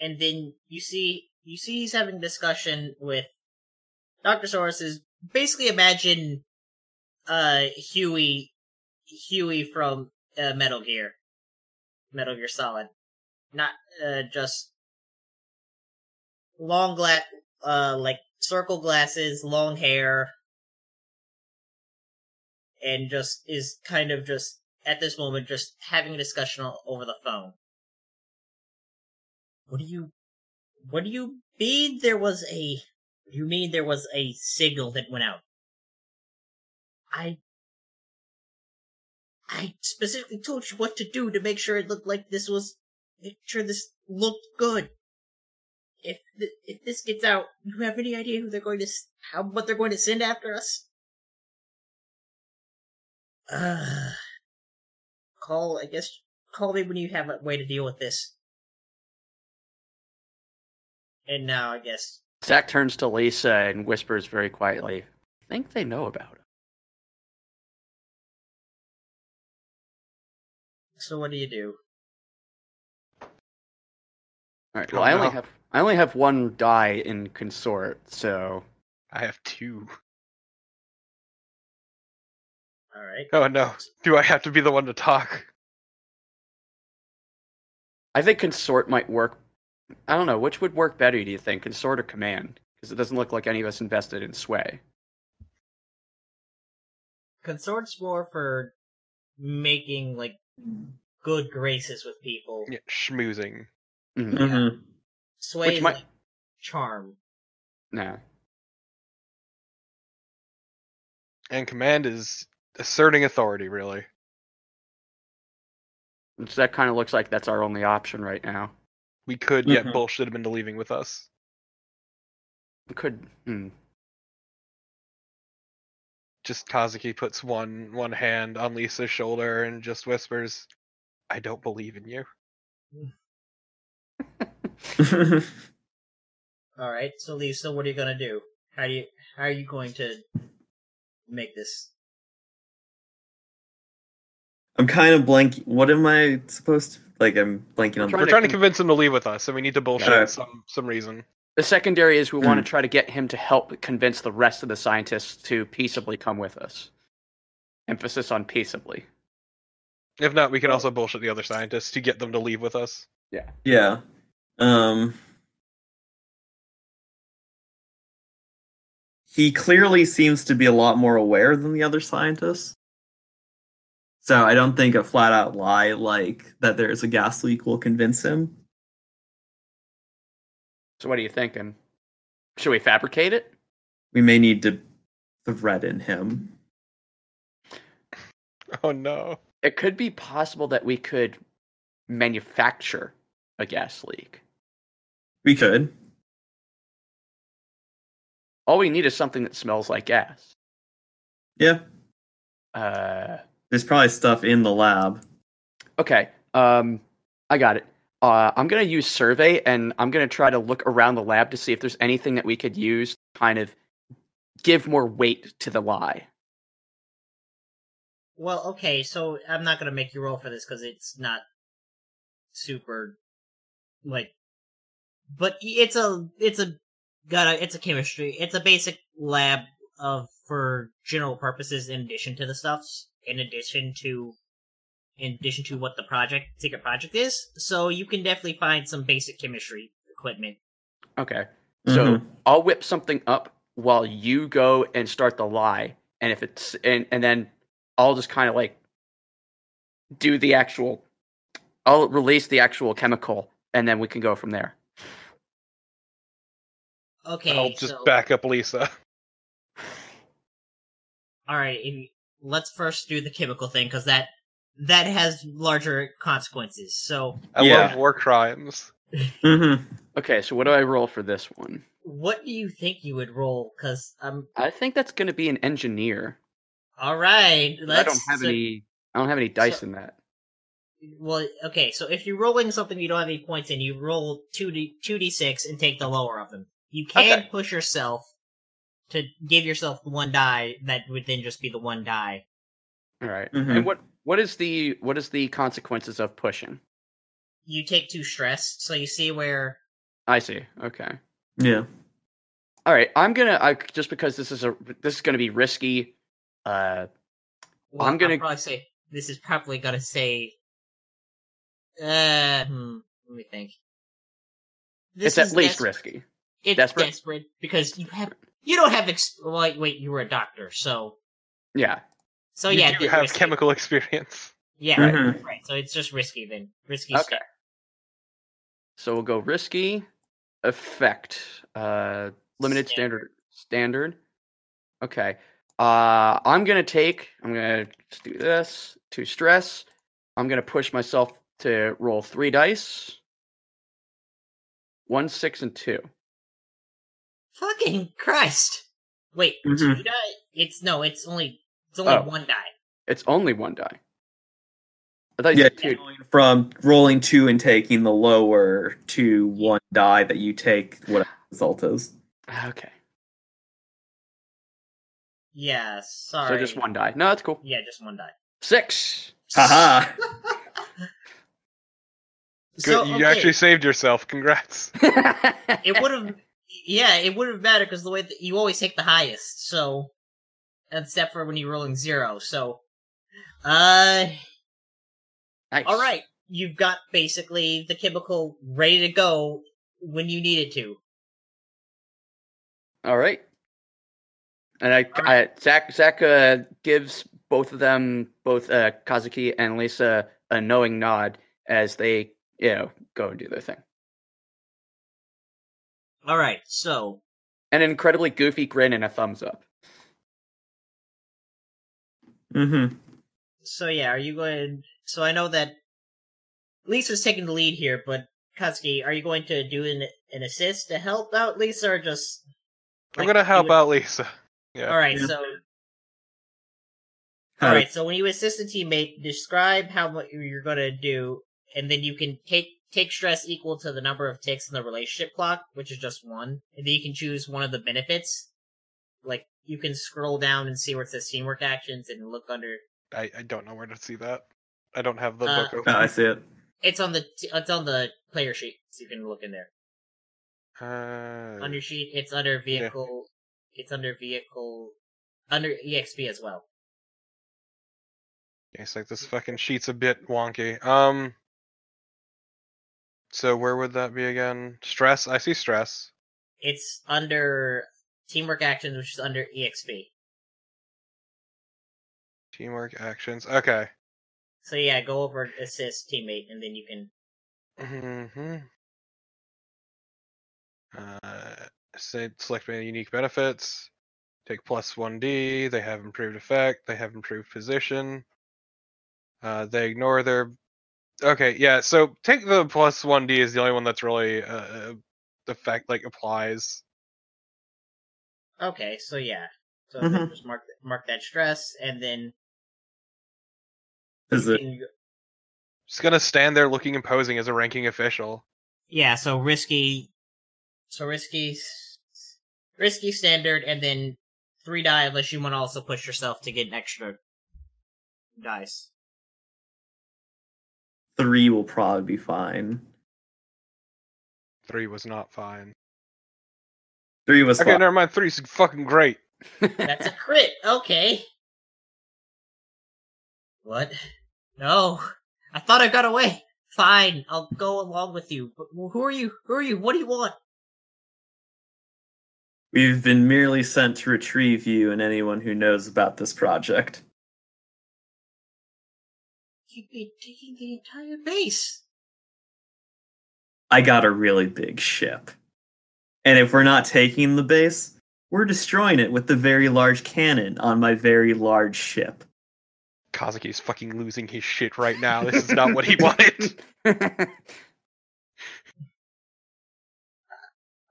and then you see you see he's having a discussion with Doctor Soros. Is basically imagine uh Huey Huey from uh, Metal Gear, Metal Gear Solid, not uh, just long gla- uh like circle glasses, long hair, and just is kind of just at this moment just having a discussion over the phone. What do you what do you mean there was a you mean there was a signal that went out? I I specifically told you what to do to make sure it looked like this was make sure this looked good. If th- if this gets out, you have any idea who they're going to how what they're going to send after us? Uh, call I guess call me when you have a way to deal with this. And now I guess Zach turns to Lisa and whispers very quietly, I think they know about it. so. What do you do? All right. Oh, Well, I only no. have I only have one die in consort, so I have two. All right. Oh no. Do I have to be the one to talk? I think consort might work. I don't know which would work better. Do you think consort or command? Because it doesn't look like any of us invested in sway. Consort's more for making like good graces with people. Yeah, schmoozing. Mhm. Mhm. Sway Which is might- like charm. Nah. And command is asserting authority, really. Which that kind of looks like that's our only option right now. We could get Mhm. bullshit him into leaving with us. We could. Hmm. Just Kazuki puts one one hand on Lisa's shoulder and just whispers, I don't believe in you. All right. So Lisa, what are you gonna do? How do you how are you going to make this? I'm kind of blank. What am I supposed to like? I'm blanking on. Trying We're to trying to con- convince him to leave with us, and we need to bullshit Okay. some some reason. The secondary is we want Hmm. to try to get him to help convince the rest of the scientists to peaceably come with us. Emphasis on peaceably. If not, we can also bullshit the other scientists to get them to leave with us. Yeah. Yeah. Um. He clearly seems to be a lot more aware than the other scientists. So I don't think a flat out lie like that there's a gas leak will convince him. So what are you thinking? Should we fabricate it? We may need to threaten him. Oh no. It could be possible that we could manufacture a gas leak. We could. All we need is something that smells like gas. Yeah. Uh, There's probably stuff in the lab. okay. Um, I got it. Uh, I'm gonna use survey, and I'm gonna try to look around the lab to see if there's anything that we could use, to kind of give more weight to the lie. Well, okay. So I'm not gonna make you roll for this because it's not super like. But it's a it's a got a it's a chemistry. It's a basic lab of for general purposes in addition to the stuffs. In addition to in addition to what the project secret project is. So you can definitely find some basic chemistry equipment. Okay. So Mhm. I'll whip something up while you go and start the lie, and if it's and and then I'll just kind of like do the actual. I'll release the actual chemical, and then we can go from there. Okay, I'll just so back up Lisa. all right. If, let's first do the chemical thing because that that has larger consequences. So I Yeah. love war crimes. Mhm. Okay, so what do I roll for this one? what do you think you would roll? Because I'm I think that's going to be an engineer. all right. I Let's, don't have so- any. I don't have any dice so- in that. well, okay. So if you're rolling something you don't have any points in, you roll two d two d six and take the lower of them. You can Okay. push yourself to give yourself the one die that would then just be the one die. All right. Mhm. And what what is the what is the consequences of pushing? You take two stress, so you see where I see. Okay. Yeah. All right. I'm gonna I, just because this is a this is gonna be risky. Uh, well, I'm gonna- I'll probably say this is probably gonna say. Uh, hmm, let me think. This it's at least des- risky. It's desperate. desperate. because you have you don't have ex- wait wait you were a doctor so Yeah. so you yeah do it's have risky. chemical experience. yeah Right. right. So it's just risky then risky Okay. step. So we'll go risky, effect, uh, limited standard, standard. Okay. Uh, I'm gonna take. I'm gonna just do this to stress. I'm gonna push myself to roll three dice. One, six, and two. Fucking christ wait Mhm. two die it's no it's only it's only Oh. one die It's only one die. I thought you Yeah, said two. from rolling two and taking the lower to one die that you take, what result is. Okay. yeah sorry So just one die. No, that's cool. yeah just one die Six. Haha. Good, so you actually saved yourself. Congrats. it would have yeah it would have mattered because the way that you always take the highest so except for when you're rolling zero so uh Nice. All right, you've got basically the chemical ready to go when you need it to. All right. And I, All I Zach, Zach uh, gives both of them, both uh, Kazuki and Lisa, a knowing nod as they, you know, go and do their thing. All right, so An incredibly goofy grin and a thumbs up. mm-hmm. so yeah, are you going? So I know that Lisa's taking the lead here, but Kazuki, are you going to do an an assist to help out Lisa, or just? I'm gonna help do it- out Lisa. Yeah. All right, Yeah. so all right, so when you assist a teammate, describe how much you're going to do, and then you can take take stress equal to the number of ticks in the relationship clock, which is just one, and then you can choose one of the benefits. Like you can scroll down and see where it says teamwork actions, and look under. I, I don't know where to see that. I don't have the Uh, book open. Oh, I see it. It's on the t- it's on the player sheet, so you can look in there. Uh, On your sheet, it's under vehicle. It's under vehicle, under exp as well. it's like this fucking sheet's a bit wonky. Um. So where would that be again? Stress. I see stress. It's under teamwork actions, which is under exp. Teamwork actions. Okay. So yeah, go over assist teammate, and then you can. Mm-hmm. Uh, say select my unique benefits. Take plus one D. They have improved effect. They have improved position. Uh, they ignore their. Okay, yeah. So take the plus one D is the only one that's really uh, effect like applies. Okay, so yeah, so Mhm. then just mark mark that stress, and then Is it? can- Just gonna stand there looking imposing as a ranking official. yeah. So risky, so risky, risky standard, and then three die unless you want to also push yourself to get an extra dice. Three will probably be fine. Three was not fine. Three was Okay, fine. never mind. Three's fucking great. That's a crit. Okay. What? No. I thought I got away. Fine, I'll go along with you. But who are you? Who are you? What do you want? We've been merely sent to retrieve you and anyone who knows about this project. You'd be taking the entire base. I got a really big ship. And if we're not taking the base, we're destroying it with the very large cannon on my very large ship. Kazuki's fucking losing his shit right now. This is not what he wanted.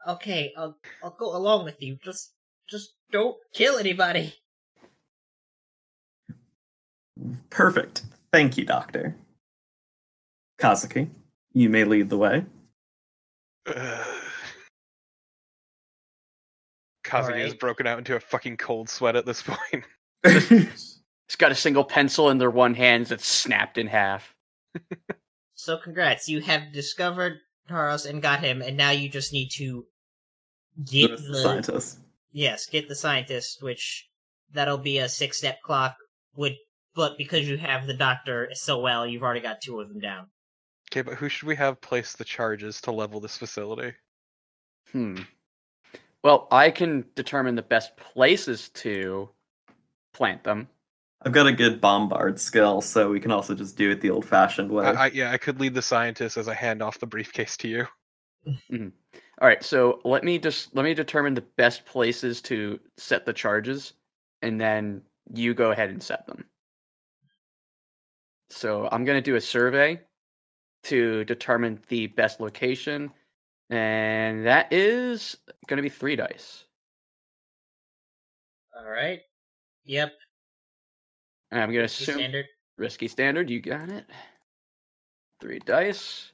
Okay, I'll I'll go along with you. Just just don't kill anybody. Perfect. Thank you, Doctor. Kazuki, you may lead the way. Uh, Kazuki has broken out into a fucking cold sweat at this point. It's got a single pencil in their one hand that's snapped in half. So congrats, you have discovered Taurus and got him, and now you just need to get the the scientist. yes, get the scientist, which that'll be a six step clock. Would but because you have the doctor so well, you've already got two of them down. Okay, but who should we have place the charges to level this facility? Hmm. Well, I can determine the best places to plant them. I've got a good bombard skill, so we can also just do it the old-fashioned way. I, I, yeah, I could lead the scientist as I hand off the briefcase to you. All right, so let me just let me determine the best places to set the charges, and then you go ahead and set them. So I'm gonna do a survey to determine the best location, and that is gonna be three dice. All right. Yep. And I'm gonna assume standard. risky standard. You got it. Three dice.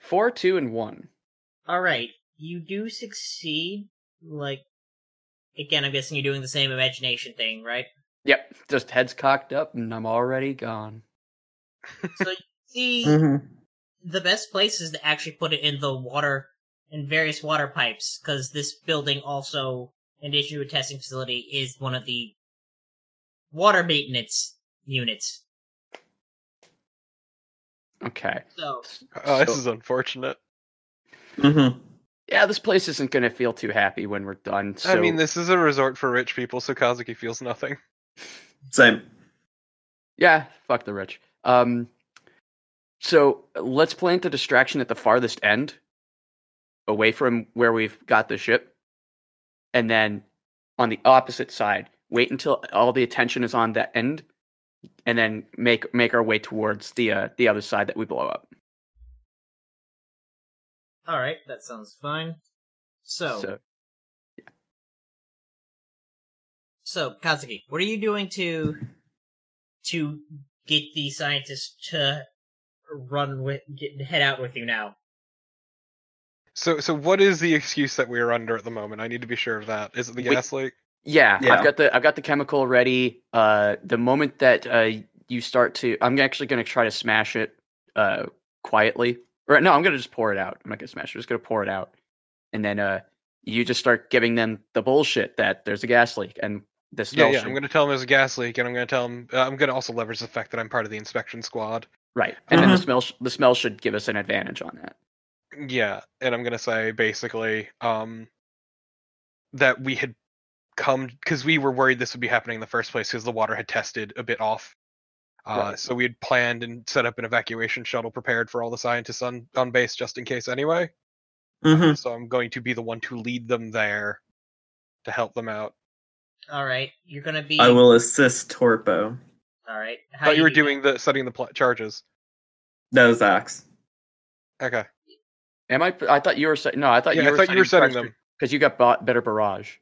Four, two, and one. All right. You do succeed. Like again, I'm guessing you're doing the same imagination thing, right? Yep, just heads cocked up, and I'm already gone. so you see Mhm. the best place is to actually put it in the water in various water pipes because this building also in addition to a testing facility is one of the water maintenance units Okay. so Oh, this So- is unfortunate. Mhm. Yeah, this place isn't gonna feel too happy when we're done. So I mean, this is a resort for rich people, so Kazuki feels nothing. Same. yeah, fuck the rich. Um, so let's plant the distraction at the farthest end, away from where we've got the ship, and then on the opposite side, wait until all the attention is on that end, and then make make our way towards the uh, the other side that we blow up. all right that sounds fine so So so kazuki what are you doing to to get the scientists to run with get, head out with you now So, so what is the excuse that we're under at the moment? I need to be sure of that. Is it the We- gas leak? Yeah, Yeah. I've got the I've got the chemical ready. Uh, the moment that uh you start to, I'm actually going to try to smash it uh quietly. Or no, I'm going to just pour it out. I'm not going to smash it. I'm just going to pour it out, and then uh you just start giving them the bullshit that there's a gas leak and the Yeah, yeah. I'm going to tell him there's a gas leak, and I'm going to tell him. Uh, I'm going to also leverage the fact that I'm part of the inspection squad. right, and then the smell sh- the smell should give us an advantage on that. Yeah, and I'm gonna say basically um that we had come because we were worried this would be happening in the first place because the water had tested a bit off. Uh, Right. So we had planned and set up an evacuation shuttle prepared for all the scientists on on base just in case anyway. Mhm. So I'm going to be the one to lead them there to help them out. All right you're gonna be I will assist Torpo. all right I how thought you were doing the setting the pl- charges. No, Zax. Okay. Am I? I thought you were saying no. I thought Yeah, you I were thought you were setting them. because you got bought better barrage.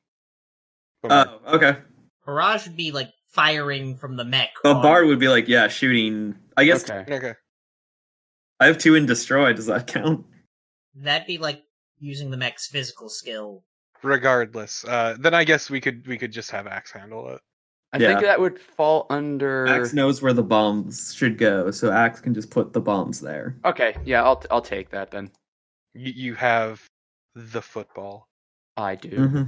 Oh, okay. barrage would be like firing from the mech Well, on- Bard would be like, yeah, shooting. I guess Okay. okay. I have two in destroy. Does that count? That'd be like using the mech's physical skill. Regardless, uh, then I guess we could we could just have Axe handle it. I Yeah. think that would fall under. Axe knows where the bombs should go, so Axe can just put the bombs there. Okay, yeah, I'll I'll take that then. You, you have the football. I do. hmm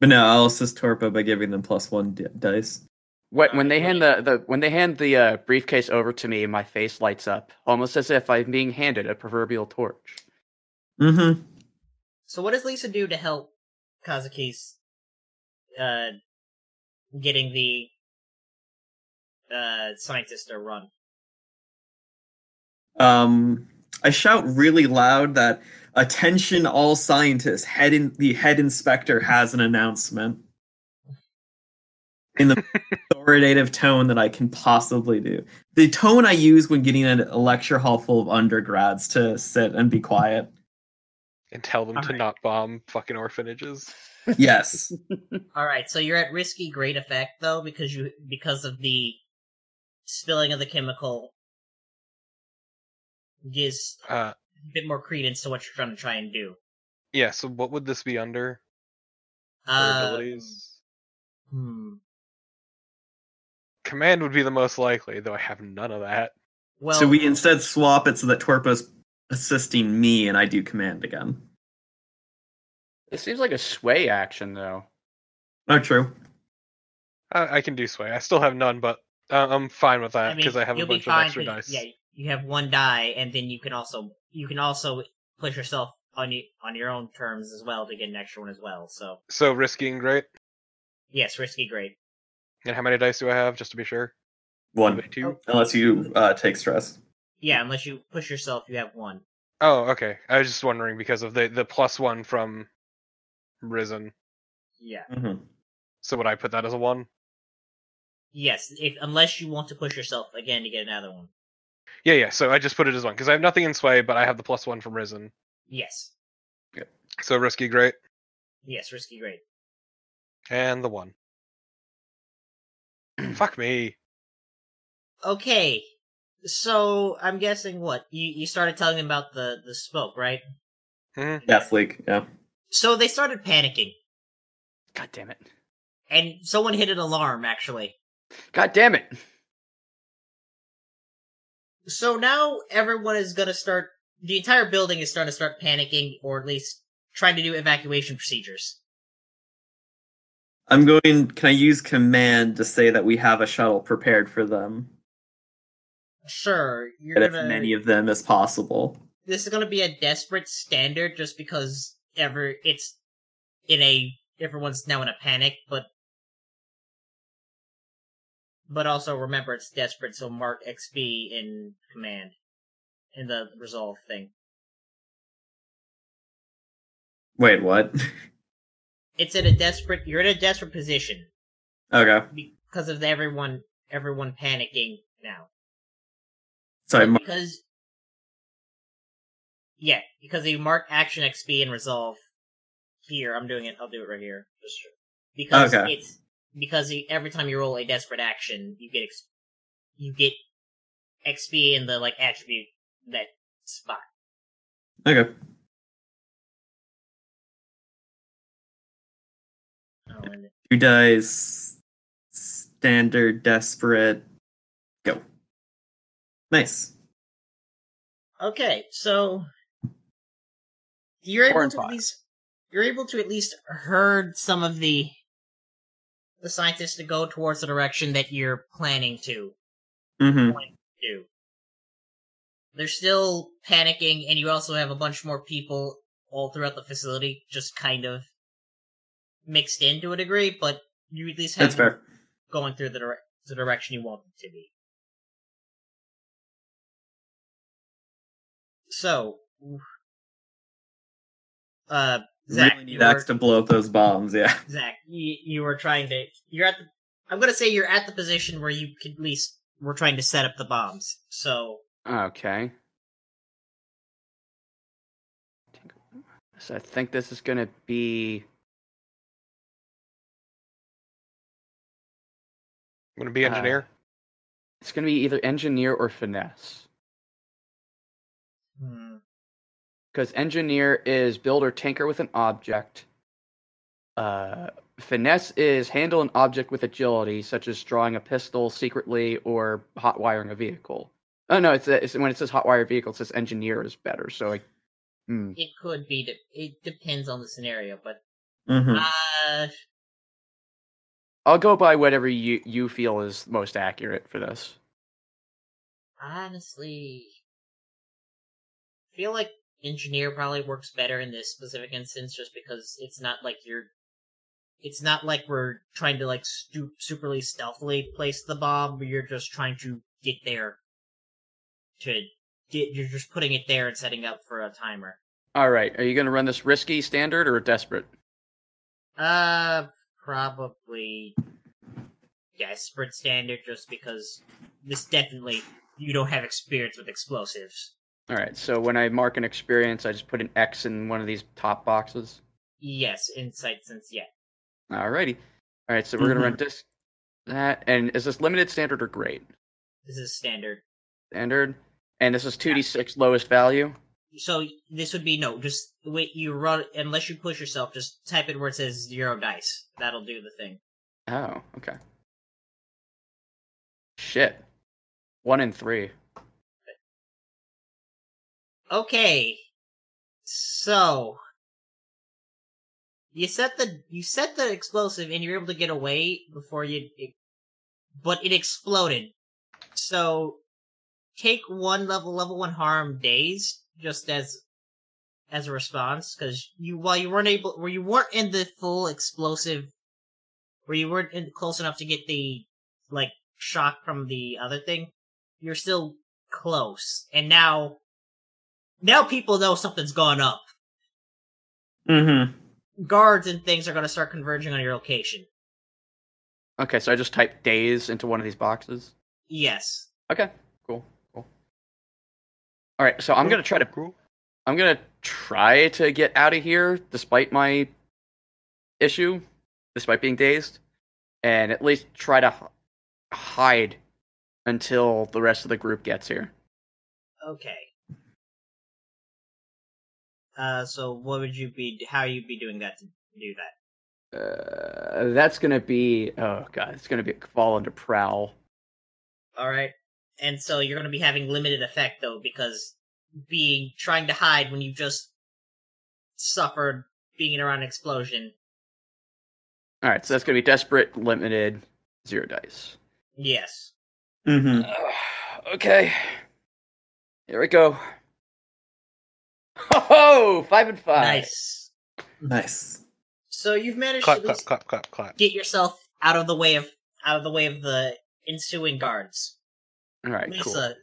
But no, I'll assist Torpo by giving them plus one di- dice. When, when Uh, they hand the, the when they hand the uh, briefcase over to me, my face lights up, almost as if I'm being handed a proverbial torch. Mm-hmm. So what does Lisa do to help Kazuki's uh getting the uh scientist to run? Um, I shout really loud that attention, all scientists. Head in the head inspector has an announcement in the authoritative tone that I can possibly do. The tone I use when getting a a lecture hall full of undergrads to sit and be quiet. And tell them to Alright. not bomb fucking orphanages. Yes. All right, so you're at risky great effect though because you because of the spilling of the chemical gives Uh, a bit more credence to what you're trying to try and do. yeah. So what would this be under? Uh, abilities. hmm. Command would be the most likely, though I have none of that. Well, so we instead swap it so that Torpo's assisting me and I do command again. It seems like a sway action though. Oh, true. I, I can do sway. I still have none, but uh, I'm fine with that I mean, because I, have a you'll be bunch of extra extra 'cause- dice. Yeah, you have one die, and then you can also you can also push yourself on you on your own terms as well to get an extra one as well. So So risky and great. yes, risky, great. And how many dice do I have, just to be sure? One. Two. Unless you uh, take stress. Yeah, unless you push yourself, you have one. Oh, okay. I was just wondering because of the the plus one from Risen. Yeah. hmm So would I put that as a one? Yes, if unless you want to push yourself again to get another one. Yeah, yeah. So I just put it as one because I have nothing in sway, but I have the plus one from Risen. Yes. So risky, great, Yes, risky, great. and the one. Fuck me. Okay. So I'm guessing what you you started telling them about the the smoke, right? Hmm? Gas leak. Yeah. So they started panicking, God damn it. and someone hit an alarm actually. God damn it. So now everyone is gonna start. The entire building is starting to start panicking, or at least trying to do evacuation procedures. I'm going. Can I use command to say that we have a shuttle prepared for them? Sure, you're Get as gonna. many of them as possible. This is gonna be a desperate standard, just because ever it's in a everyone's now in a panic, but but also remember it's desperate, so mark XP in command in the resolve thing. Wait, what? It's in a desperate. You're in a desperate position. okay. because of everyone everyone panicking now. Sorry. But Mar- because yeah, because you mark action XP and resolve here. I'm doing it. I'll do it right here. Just because Okay. it's because every time you roll a desperate action, you get ex- you get XP in the like attribute that spot. okay. Oh, Two dice. Standard. Desperate. Go. Nice. Okay, so you're able and to at least you're able to at least herd some of the the scientists to go towards the direction that you're planning to Mm-hmm. do. They're still panicking, and you also have a bunch more people all throughout the facility, just kind of mixed in to a degree, but you at least have That's fair. going through the, dire- the direction you want them to be. So, uh, Zach, really need Axe to blow up those bombs. Yeah. Zach, you, you were trying to. You're at the. I'm gonna say you're at the position where you could at least were trying to set up the bombs. So Okay. So I think this is gonna be I'm gonna be Uh, engineer. it's gonna be either engineer or finesse. Because engineer is build or tinker with an object. Uh, finesse is handle an object with agility, such as drawing a pistol secretly or hot wiring a vehicle. Oh no, it's, it's when it says hot wire vehicle, it says engineer is better. So like, hmm. it could be. De- it depends on the scenario, but Mm-hmm. uh, I'll go by whatever you you feel is most accurate for this. honestly, I feel like engineer probably works better in this specific instance, just because it's not like you're. It's not like we're trying to like stu- superly stealthily place the bomb. You're just trying to get there. To get, you're just putting it there and setting up for a timer. All right, are you gonna run this risky standard or desperate? Uh, probably desperate standard, just because this definitely you don't have experience with explosives. All right, so when I mark an experience, I just put an X in one of these top boxes. Yes, insight sense. Yeah, Alrighty. All right, so we're gonna run mm-hmm. this, that, and is this limited standard or great? this is standard. Standard. And this is 2d6 lowest value. So this would be no, just wait. You run unless you push yourself. Just type it where it says zero dice. That'll do the thing. Oh, okay. Shit. One in three. Okay. So you set the you set the explosive and you're able to get away before you it, but it exploded. So take one level level 1 harm dazed just as as a response cuz you while you weren't able where you weren't in the full explosive where you weren't in, close enough to get the like shock from the other thing, you're still close. And now now people know something's gone up. Mm-hmm. Guards and things are going to start converging on your location. Okay, so I just type dazed into one of these boxes. Yes. Okay, cool, cool. All right, so I'm gonna try to Cool. I'm gonna try to get out of here despite my issue, despite being dazed, and at least try to hide until the rest of the group gets here. Okay. Uh, so what would you be? How you be doing that to do that? Uh, that's gonna be oh god, it's gonna be fall under prowl. All right. And so you're going to be having limited effect though, because being trying to hide when you just suffered being around an explosion. All right, so that's gonna be desperate, limited, zero dice. Yes. Mm-hmm. Uh, okay, here we go. Oh, five and five. Nice. Nice. So you've managed Clap, to clap, clap, clap, clap. get yourself out of the way of out of the way of the ensuing guards. All right, Lisa,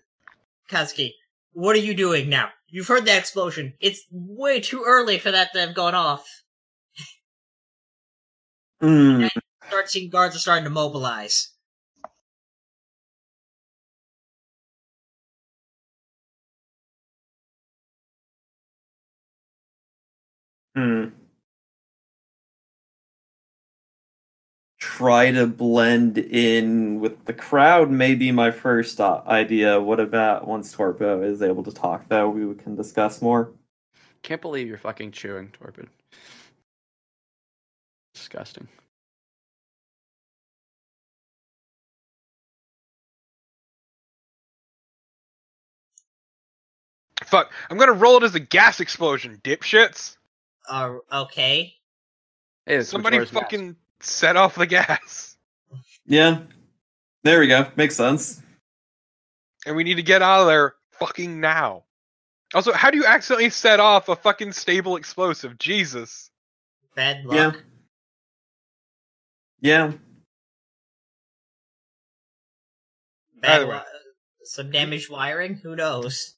cool. Kazuki, what are you doing now? You've heard that explosion. It's way too early for that to have gone off. Mm. Start seeing guards are starting to mobilize. Hmm. Try to blend in with the crowd may be my first uh, idea. What about once Torpo is able to talk, though, we can discuss more? Can't believe you're fucking chewing, Torpid. Disgusting. Fuck, I'm gonna roll it as a gas explosion, dipshits. Uh, okay. Hey, Somebody Majora's Mask. fucking set off the gas. Yeah. There we go. Makes sense. And we need to get out of there fucking now. Also, how do you accidentally set off a fucking stable explosive? Jesus. Bad luck. Yeah. Yeah. Bad Either way. Some damaged wiring? Who knows?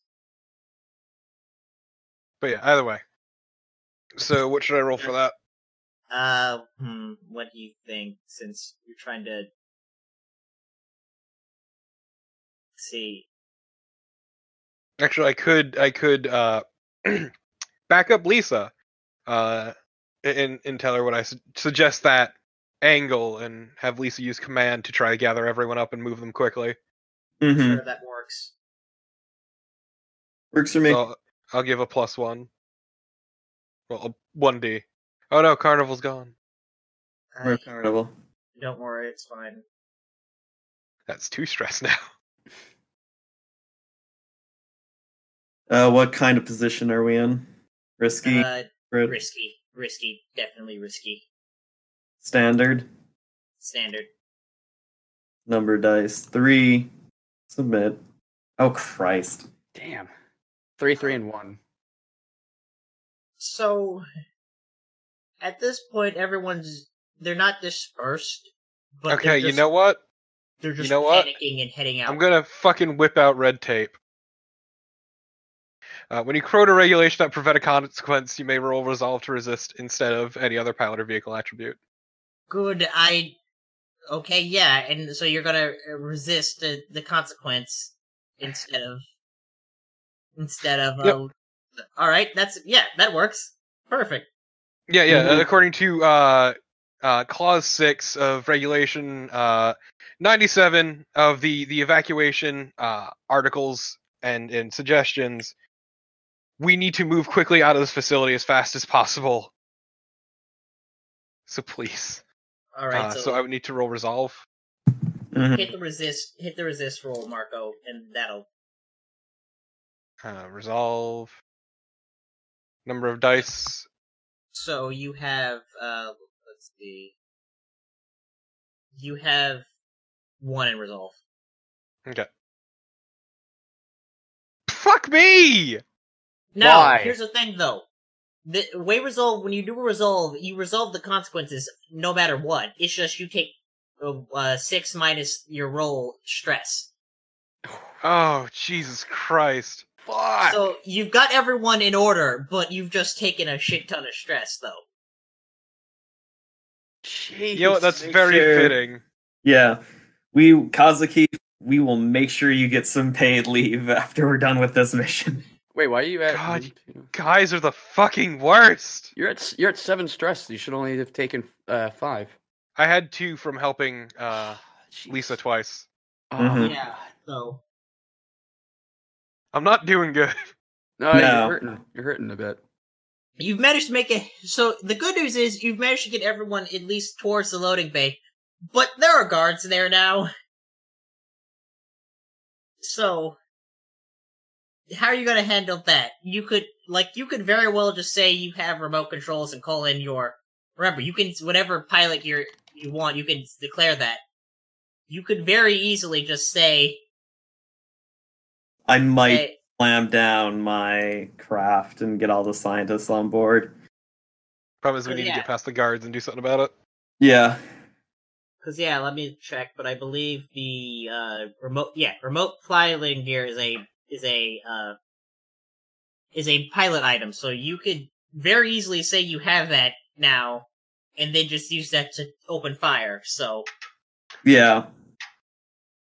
But yeah, either way. So what should I roll for that? Uh, hmm, what do you think, since you're trying to... see. Actually, I could I could uh back up Lisa, uh, and and tell her what I su- suggest that angle and have Lisa use command to try to gather everyone up and move them quickly. Mm-hmm. Sure, that works. Works for me. So I'll give a plus one. Well, one D. Oh no, Carnival's gone. We're I- carnival. don't worry, it's fine. That's too stress now. Uh, what kind of position are we in? Risky, Uh, Red? risky. Risky. Definitely risky. standard, Standard. number dice three. Submit. Oh Christ! Damn. Three, three, and one. So, at this point, everyone's they're not dispersed, but okay, they're you know what? they're just know what? panicking and heading out. I'm gonna fucking whip out red tape. Uh, when you quote a regulation that prevent a consequence, you may roll resolve to resist instead of any other pilot or vehicle attribute. Good. I. Okay, yeah, and so you're gonna uh, resist the, the consequence instead of instead of. Yep. Uh, all right, that's yeah, that works. Perfect. Yeah, yeah. Mhm. According to uh, uh, clause six of regulation uh, ninety-seven of the the evacuation uh, articles and and suggestions. We need to move quickly out of this facility as fast as possible. So please. All right, uh, so, so I would need to roll resolve. Mhm. hit the resist, hit the resist roll, Marco, and that'll. Uh, resolve. Number of dice. So you have, uh, let's see. You have one in resolve. Okay. Fuck me! Now, Why? here's the thing, though. The way resolve, when you do a resolve, you resolve the consequences no matter what. It's just you take uh, uh, six minus your roll stress. Oh, Jesus Christ. Fuck. So you've got everyone in order, but you've just taken a shit ton of stress, though. Jeez. You know what? That's make very sure- fitting. Yeah, we Kazuki, we will make sure you get some paid leave after we're done with this mission. Wait, why are you at? God, one, Guys are the fucking worst. You're at you're at seven stress. You should only have taken uh, five. I had two from helping uh, Lisa twice. Oh, Mhm. Yeah. So I'm not doing good. No, No. you're hurting. You're hurting a bit. you've managed to make it. So the good news is you've managed to get everyone at least towards the loading bay, but there are guards there now. So how are you going to handle that? You could like you could very well just say you have remote controls and call in your. Remember, you can whatever pilot you you want. You can declare that. You could very easily just say, I might say slam down my craft and get all the scientists on board. Problem is, we Oh, need yeah. to get past the guards and do something about it. Yeah, Because yeah, let me check. But I believe the uh, remote, yeah, remote piloting gear is a is a uh, is a pilot item. So you could very easily say you have that now, and then just use that to open fire. So yeah.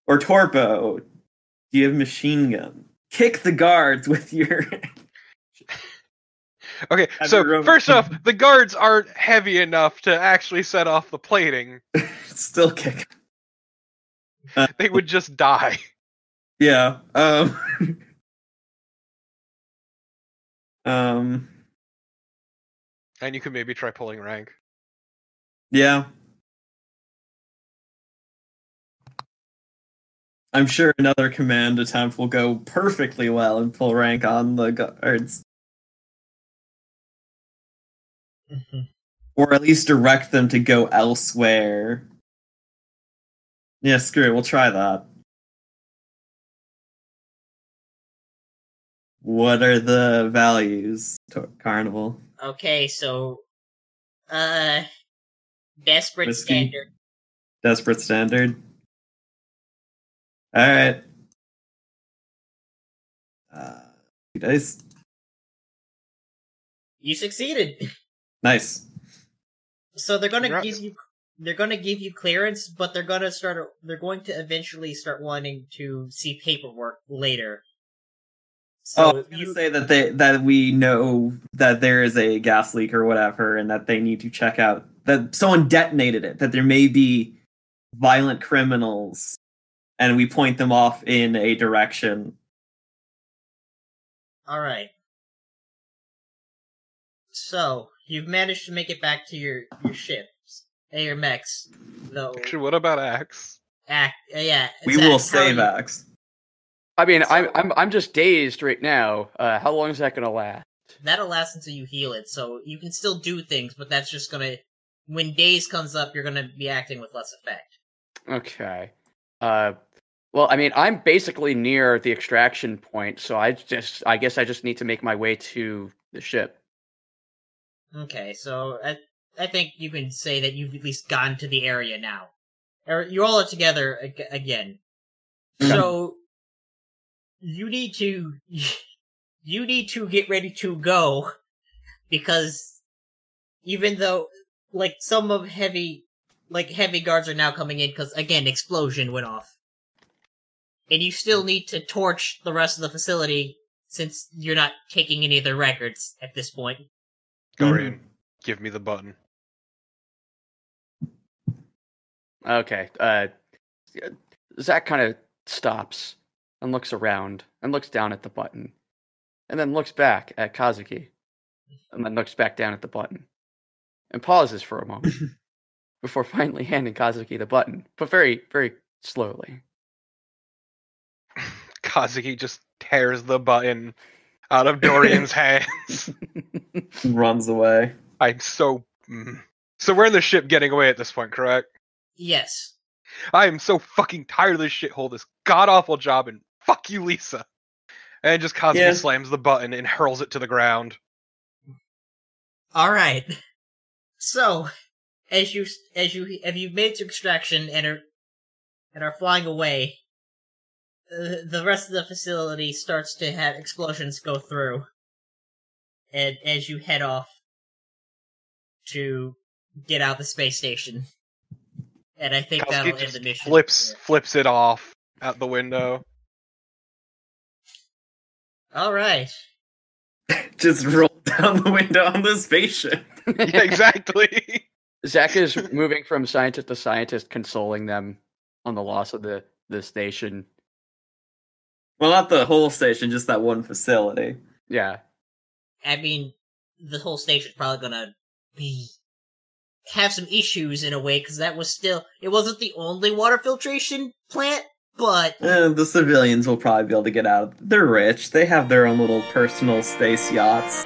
Or Torpo, do you have machine gun? Kick the guards with your. Okay, Have so first off, the guards aren't heavy enough to actually set off the plating. Still kick. They would just die. Yeah. Um. um. And you could maybe try pulling rank. Yeah. I'm sure another command attempt will go perfectly well and pull rank on the guards. Or at least direct them to go elsewhere. Yeah, screw it, we'll try that. What are the values, to- Carnival? okay, so uh, desperate Whiskey. standard. Desperate standard. Alright. Uh, two dice. You succeeded. Nice. So they're gonna Congrats. give you they're gonna give you clearance, but they're gonna start they're going to eventually start wanting to see paperwork later. So oh, I was gonna you say that they that we know that there is a gas leak or whatever, and that they need to check out that someone detonated it. That there may be violent criminals, and we point them off in a direction. all right. So you've managed to make it back to your your ships, and your mechs, though. Actually, what about Axe? Act, uh, yeah. We Zach, will save you- Axe. I mean, I'm I'm I'm just dazed right now. Uh, how long is that gonna last? That'll last until you heal it, so you can still do things, but that's just gonna. When dazed comes up, you're gonna be acting with less effect. Okay. Uh, well, I mean, I'm basically near the extraction point, so I just I guess I just need to make my way to the ship. Okay, so I I think you can say that you've at least gone to the area now. Or you all are together ag- again. Okay. So you need to you need to get ready to go because even though like some of heavy like heavy guards are now coming in because again explosion went off and you still need to torch the rest of the facility since you're not taking any of the records at this point Dorian, give me the button. Okay. Uh, Zach kind of stops and looks around and looks down at the button, and then looks back at Kazuki, and then looks back down at the button, and pauses for a moment before finally handing Kazuki the button, but very, very slowly. Kazuki just tears the button out of Dorian's hands. Runs away. I'm so. mm. So we're in the ship getting away at this point, correct? Yes. I am so fucking tired of this shithole, this god awful job, and fuck you, Lisa. And just Kazuki Yeah. slams the button and hurls it to the ground. All right. So, as you as you have you made your extraction and are and are flying away, the rest of the facility starts to have explosions go through, and as you head off to get out the space station, and I think that'll end the mission. flips flips it off out the window. All right. Just roll down the window on the spaceship. yeah, exactly. Zach is moving from scientist to scientist, consoling them on the loss of the, the station. Well, not the whole station, just that one facility. Yeah. I mean, the whole station's probably gonna be have some issues in a way because that was still it wasn't the only water filtration plant, but Eh, the civilians will probably be able to get out. They're rich. They have their own little personal space yachts.